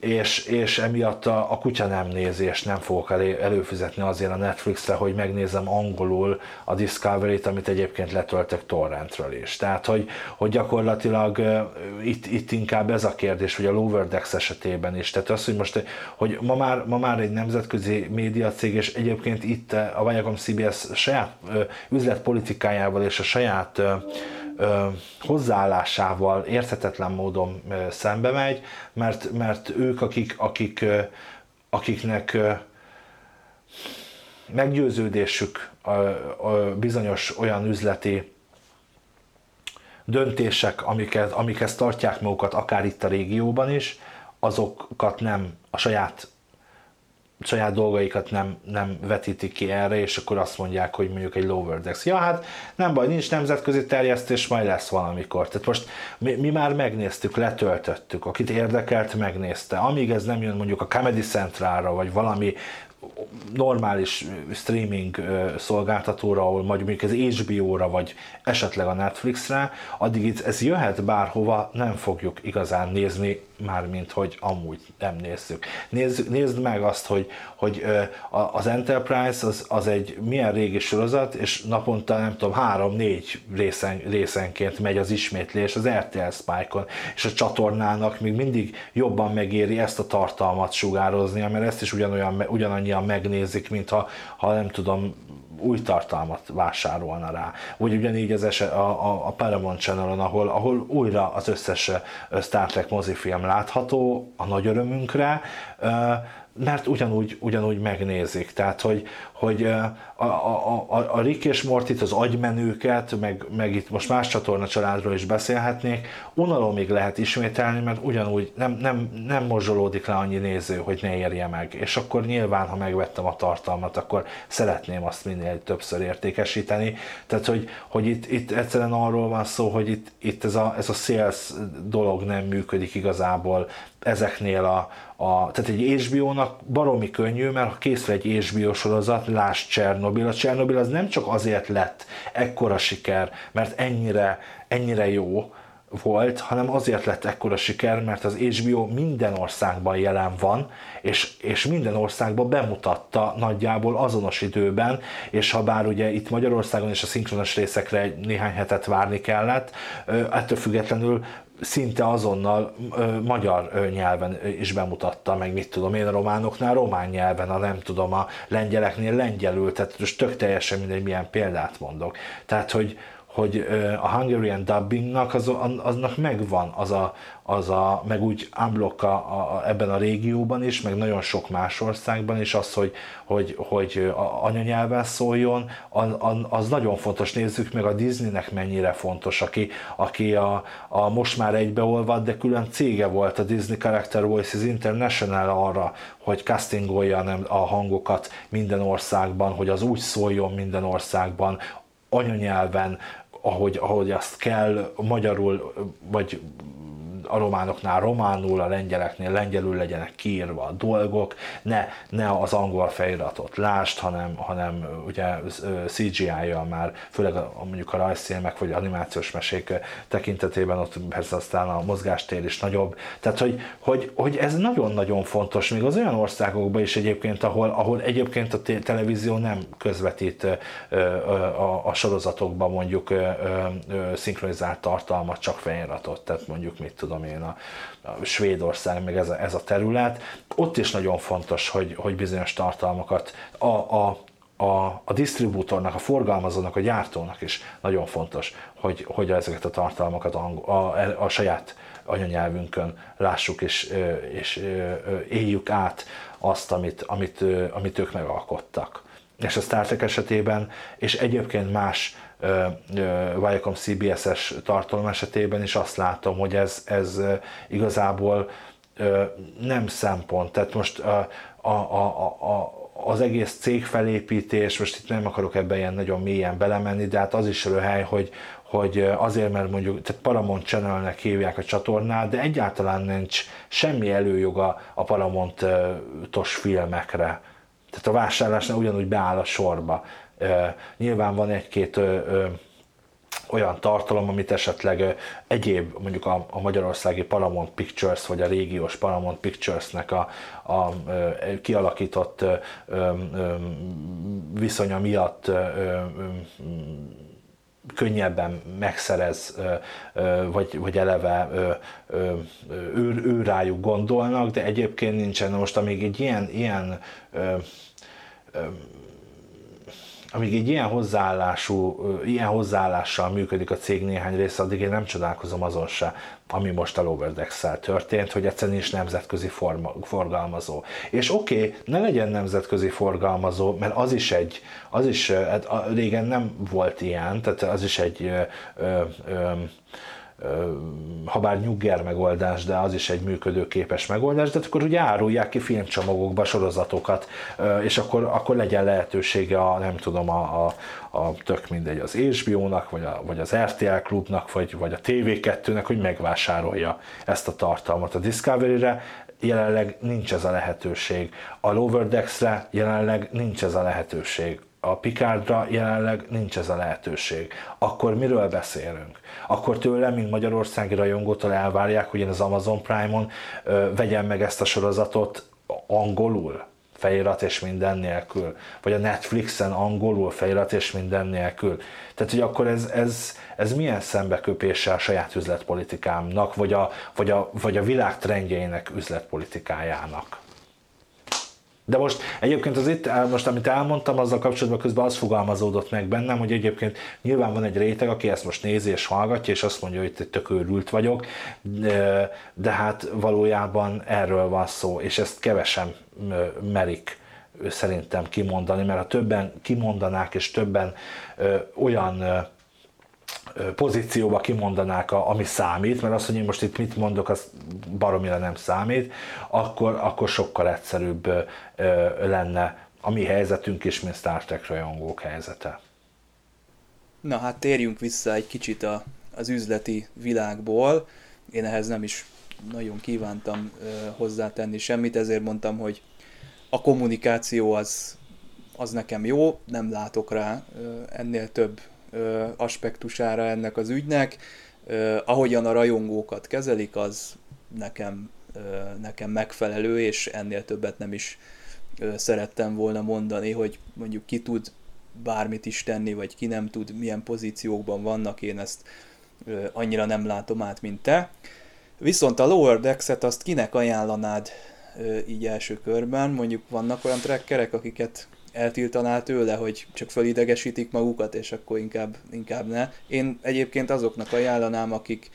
Speaker 2: és, és emiatt a, a kutya nem nézi, és nem fogok elő, előfizetni azért a Netflixre, hogy megnézem angolul a Discovery-t, amit egyébként letöltek torrentről is. Tehát, hogy, hogy gyakorlatilag uh, itt, itt inkább ez a kérdés, hogy a Lower Decks esetében is. Tehát az, hogy most, hogy ma már, ma már egy nemzetközi médiacég, és egyébként itt a Viacom CBS saját uh, üzletpolitikájával és a saját uh, hozzáállásával érthetetlen módon szembe megy, mert, mert ők, akik, akik, akiknek meggyőződésük a, a bizonyos olyan üzleti döntések, amiket, amiket tartják magukat akár itt a régióban is, azokat nem a saját saját dolgaikat nem, nem vetítik ki erre, és akkor azt mondják, hogy mondjuk egy lower decks. Ja, hát nem baj, nincs nemzetközi terjesztés, majd lesz valamikor. Tehát most mi, mi már megnéztük, letöltöttük, akit érdekelt, megnézte. Amíg ez nem jön mondjuk a Comedy Centralra, vagy valami normális streaming szolgáltatóra, ahol mondjuk az HBO-ra, vagy esetleg a Netflixre, addig itt ez jöhet bárhova, nem fogjuk igazán nézni, mármint hogy amúgy nem nézzük. Nézd, nézd meg azt, hogy, hogy az Enterprise az, az egy milyen régi sorozat, és naponta nem tudom, három-négy részen, részenként megy az ismétlés az RTL Spike-on, és a csatornának még mindig jobban megéri ezt a tartalmat sugározni, mert ezt is ugyanolyan, ugyanannyian megnézik, mint ha, ha nem tudom, új tartalmat vásárolna rá. Vagy ugyanígy az eset, a, a, a Paramount channel ahol, ahol újra az összes Star Trek mozifilm látható, a nagy örömünkre, mert ugyanúgy, ugyanúgy megnézik. Tehát, hogy, hogy a, a, a, a Rick és Mortit, az agymenőket, meg, meg itt most más csatorna családról is beszélhetnék, unalomig lehet ismételni, mert ugyanúgy nem, nem, nem mozsolódik le annyi néző, hogy ne érje meg. És akkor nyilván, ha megvettem a tartalmat, akkor szeretném azt minél többször értékesíteni. Tehát, hogy, hogy itt, itt egyszerűen arról van szó, hogy itt, itt ez, a, ez a sales dolog nem működik igazából ezeknél a, a tehát egy HBO-nak baromi könnyű, mert ha készül egy HBO sorozat, láss Csernobil. A Csernobil az nem csak azért lett ekkora siker, mert ennyire, ennyire jó, volt, hanem azért lett ekkora siker, mert az HBO minden országban jelen van, és, és minden országban bemutatta nagyjából azonos időben, és ha bár ugye itt Magyarországon és a szinkronos részekre néhány hetet várni kellett, ettől függetlenül szinte azonnal ö, magyar ö, nyelven is bemutatta, meg mit tudom én, a románoknál román nyelven, a nem tudom, a lengyeleknél lengyelül, tehát most tök teljesen mindegy, milyen példát mondok. Tehát, hogy, hogy a Hungarian dubbingnak az, aznak megvan az a, az a, meg úgy unblock a, a, ebben a régióban is, meg nagyon sok más országban is az, hogy, hogy, hogy a anyanyelven szóljon, az, az nagyon fontos. Nézzük meg a Disneynek mennyire fontos, aki, aki a, a most már egybeolvad, de külön cége volt a Disney Character Voices International arra, hogy castingolja a hangokat minden országban, hogy az úgy szóljon minden országban, anyanyelven, ahogy, ahogy azt kell, magyarul, vagy a románoknál románul, a lengyeleknél lengyelül legyenek kiírva a dolgok, ne, ne az angol feliratot lást, hanem, hanem ugye CGI-jal már, főleg a, mondjuk a rajzfilmek vagy animációs mesék tekintetében ott persze aztán a mozgástér is nagyobb. Tehát, hogy, hogy, hogy ez nagyon-nagyon fontos, még az olyan országokban is egyébként, ahol, ahol egyébként a televízió nem közvetít a, a sorozatokban mondjuk szinkronizált tartalmat, csak feliratot, tehát mondjuk mit tudom tudom én, a, a Svédország, meg ez a, ez a terület, ott is nagyon fontos, hogy, hogy bizonyos tartalmakat a, a, a, a disztribútornak, a forgalmazónak, a gyártónak is nagyon fontos, hogy, hogy ezeket a tartalmakat a, a, a saját anyanyelvünkön lássuk és, és éljük át azt, amit, amit, amit ők megalkottak. És a Star Trek esetében, és egyébként más Viacom CBS-es tartalom esetében is azt látom, hogy ez, ez igazából nem szempont. Tehát most a, a, a, a, az egész cég felépítés, most itt nem akarok ebben ilyen nagyon mélyen belemenni, de hát az is röhely, hogy, hogy azért, mert mondjuk, tehát Paramount Channelnek hívják a csatornát, de egyáltalán nincs semmi előjoga a Paramount-os filmekre. Tehát a vásárlásnál ugyanúgy beáll a sorba. Nyilván van egy-két olyan tartalom, amit esetleg egyéb, mondjuk a, a magyarországi Paramount Pictures, vagy a régiós Paramount Pictures-nek a, a, kialakított ö, ö, viszonya miatt ö, ö, könnyebben megszerez, vagy, vagy eleve ő, ő rájuk gondolnak, de egyébként nincsen. Most amíg egy ilyen, ilyen amíg egy ilyen hozzáállású, ilyen hozzáállással működik a cég néhány része, addig én nem csodálkozom azon se, ami most a loverdex történt, hogy egyszerűen is nemzetközi forma, forgalmazó. És oké, okay, ne legyen nemzetközi forgalmazó, mert az is egy, az is, hát régen nem volt ilyen, tehát az is egy ö, ö, ö, ha bár nyugger megoldás, de az is egy működőképes megoldás, de akkor ugye árulják ki filmcsomagokba sorozatokat, és akkor, akkor legyen lehetősége a, nem tudom, a, a, a tök mindegy, az HBO-nak, vagy, a, vagy az RTL klubnak, vagy, vagy a TV2-nek, hogy megvásárolja ezt a tartalmat a Discovery-re, jelenleg nincs ez a lehetőség. A Lower Decks-re jelenleg nincs ez a lehetőség a Picardra jelenleg nincs ez a lehetőség. Akkor miről beszélünk? Akkor tőlem, mint magyarországi rajongótól elvárják, hogy én az Amazon Prime-on ö, vegyem meg ezt a sorozatot angolul, felirat és minden nélkül, vagy a Netflixen angolul felirat és minden nélkül. Tehát, hogy akkor ez, ez, ez milyen szembeköpése a saját üzletpolitikámnak, vagy a, vagy a, vagy a világ trendjeinek üzletpolitikájának. De most egyébként az itt, most amit elmondtam, azzal kapcsolatban közben az fogalmazódott meg bennem, hogy egyébként nyilván van egy réteg, aki ezt most nézi és hallgatja, és azt mondja, hogy itt tök őrült vagyok, de, de hát valójában erről van szó, és ezt kevesen merik szerintem kimondani, mert ha többen kimondanák, és többen ö, olyan ö, pozícióba kimondanák, a, ami számít, mert azt, hogy én most itt mit mondok, az baromira nem számít, akkor, akkor sokkal egyszerűbb ö, lenne a mi helyzetünk is, mint Star Trek rajongók helyzete.
Speaker 1: Na hát térjünk vissza egy kicsit a, az üzleti világból. Én ehhez nem is nagyon kívántam ö, hozzátenni semmit, ezért mondtam, hogy a kommunikáció az, az nekem jó, nem látok rá ö, ennél több aspektusára ennek az ügynek. Ahogyan a rajongókat kezelik, az nekem, nekem megfelelő, és ennél többet nem is szerettem volna mondani, hogy mondjuk ki tud bármit is tenni, vagy ki nem tud, milyen pozíciókban vannak, én ezt annyira nem látom át, mint te. Viszont a Lower Decks-et azt kinek ajánlanád így első körben? Mondjuk vannak olyan trekkerek, akiket eltiltanál tőle, hogy csak fölidegesítik magukat, és akkor inkább, inkább ne. Én egyébként azoknak ajánlanám, akik,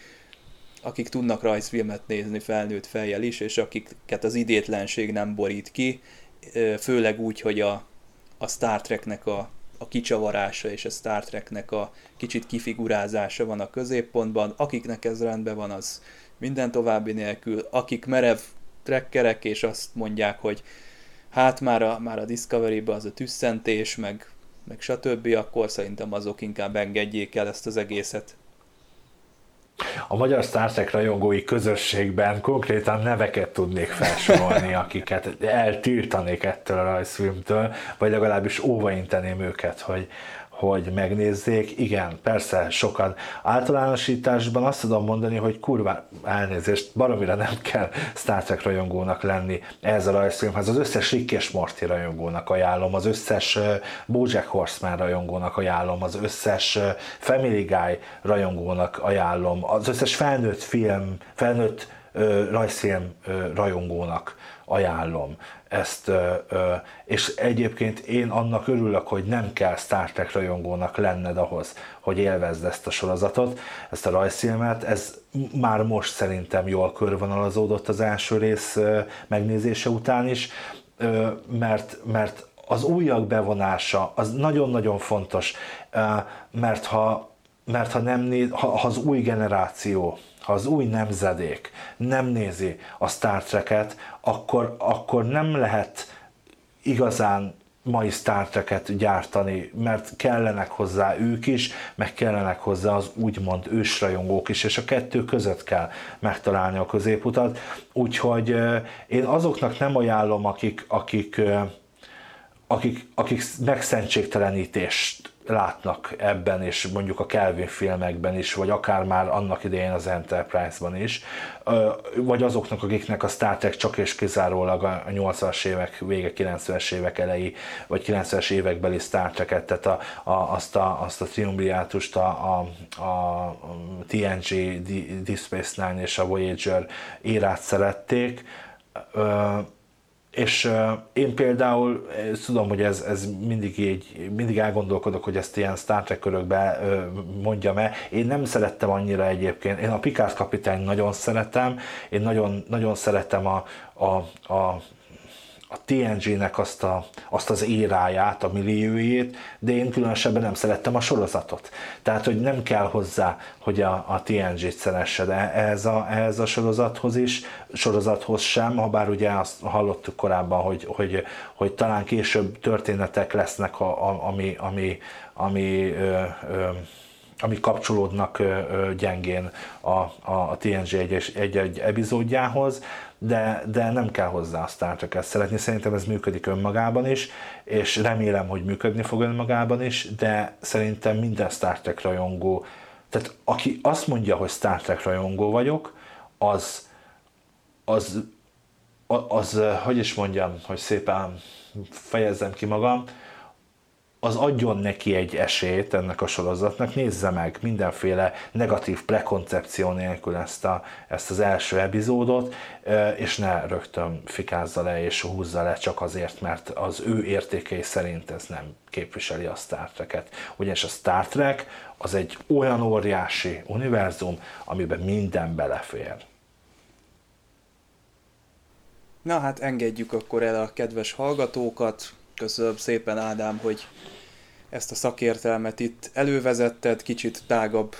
Speaker 1: akik tudnak rajzfilmet nézni felnőtt fejjel is, és akiket az idétlenség nem borít ki, főleg úgy, hogy a, a Star Treknek a, a kicsavarása és a Star Treknek a kicsit kifigurázása van a középpontban. Akiknek ez rendben van, az minden további nélkül. Akik merev trekkerek, és azt mondják, hogy hát már a, már a discovery az a tüsszentés, meg, meg stb., akkor szerintem azok inkább engedjék el ezt az egészet.
Speaker 2: A magyar Star Trek rajongói közösségben konkrétan neveket tudnék felsorolni, akiket eltiltanék ettől a rajzfilmtől, vagy legalábbis óvainteném őket, hogy, hogy megnézzék. Igen, persze sokan. Általánosításban azt tudom mondani, hogy kurva elnézést, baromira nem kell Star Trek rajongónak lenni ez a rajzfilmhez. Az összes Rick és Morty rajongónak ajánlom, az összes Bojack Horseman rajongónak ajánlom, az összes Family Guy rajongónak ajánlom, az összes felnőtt film, felnőtt rajzfilm rajongónak ajánlom ezt, és egyébként én annak örülök, hogy nem kell Star Trek rajongónak lenned ahhoz, hogy élvezd ezt a sorozatot, ezt a rajzfilmet, ez már most szerintem jól körvonalazódott az első rész megnézése után is, mert, mert az újak bevonása az nagyon-nagyon fontos, mert ha, mert ha, nem néz, ha, ha az új generáció ha az új nemzedék nem nézi a Star Trek-et, akkor, akkor nem lehet igazán mai Star Trek-et gyártani, mert kellenek hozzá ők is, meg kellenek hozzá az úgymond ősrajongók is, és a kettő között kell megtalálni a középutat. Úgyhogy én azoknak nem ajánlom, akik, akik, akik, akik megszentségtelenítést látnak ebben, és mondjuk a Kelvin filmekben is, vagy akár már annak idején az Enterprise-ban is, vagy azoknak, akiknek a Star Trek csak és kizárólag a 80-as évek vége, 90-es évek elejé, vagy 90-es évekbeli Star Trek-et, tehát a, a, azt, a, azt a triumviátust, a, a, a TNG, Deep Space Nine és a Voyager érát szerették, és én például tudom, hogy ez, ez mindig így, mindig elgondolkodok, hogy ezt ilyen Star Trek körökbe mondjam-e. Én nem szerettem annyira egyébként. Én a Picard kapitány nagyon szeretem, én nagyon, nagyon szeretem a, a, a a TNG-nek azt, a, azt az éráját, a milliójét, de én különösebben nem szerettem a sorozatot. Tehát, hogy nem kell hozzá, hogy a, a TNG-t szeressed ehhez a, ehhez a sorozathoz is, sorozathoz sem, ha bár ugye azt hallottuk korábban, hogy, hogy, hogy talán később történetek lesznek, a, a, ami, ami, ami ö, ö, ami kapcsolódnak gyengén a, a, TNG egy-egy epizódjához, de, de nem kell hozzá a Star Trek-et szeretni. Szerintem ez működik önmagában is, és remélem, hogy működni fog önmagában is, de szerintem minden Star Trek rajongó, tehát aki azt mondja, hogy Star Trek rajongó vagyok, az, az, az, az hogy is mondjam, hogy szépen fejezzem ki magam, az adjon neki egy esélyt ennek a sorozatnak, nézze meg mindenféle negatív prekoncepció nélkül ezt, a, ezt az első epizódot, és ne rögtön fikázza le és húzza le csak azért, mert az ő értékei szerint ez nem képviseli a Star Trek-et. Ugyanis a Star Trek az egy olyan óriási univerzum, amiben minden belefér.
Speaker 1: Na hát engedjük akkor el a kedves hallgatókat, Köszönöm szépen Ádám, hogy ezt a szakértelmet itt elővezetted, kicsit tágabb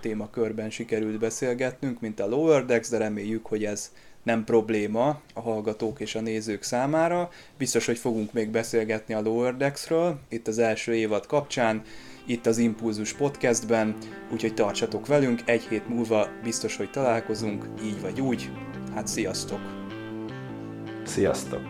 Speaker 1: témakörben sikerült beszélgetnünk, mint a Lower Decks, de reméljük, hogy ez nem probléma a hallgatók és a nézők számára. Biztos, hogy fogunk még beszélgetni a Lower Decks-ről, itt az első évad kapcsán, itt az Impulzus podcastben, úgyhogy tartsatok velünk, egy hét múlva biztos, hogy találkozunk, így vagy úgy. Hát sziasztok!
Speaker 2: Sziasztok!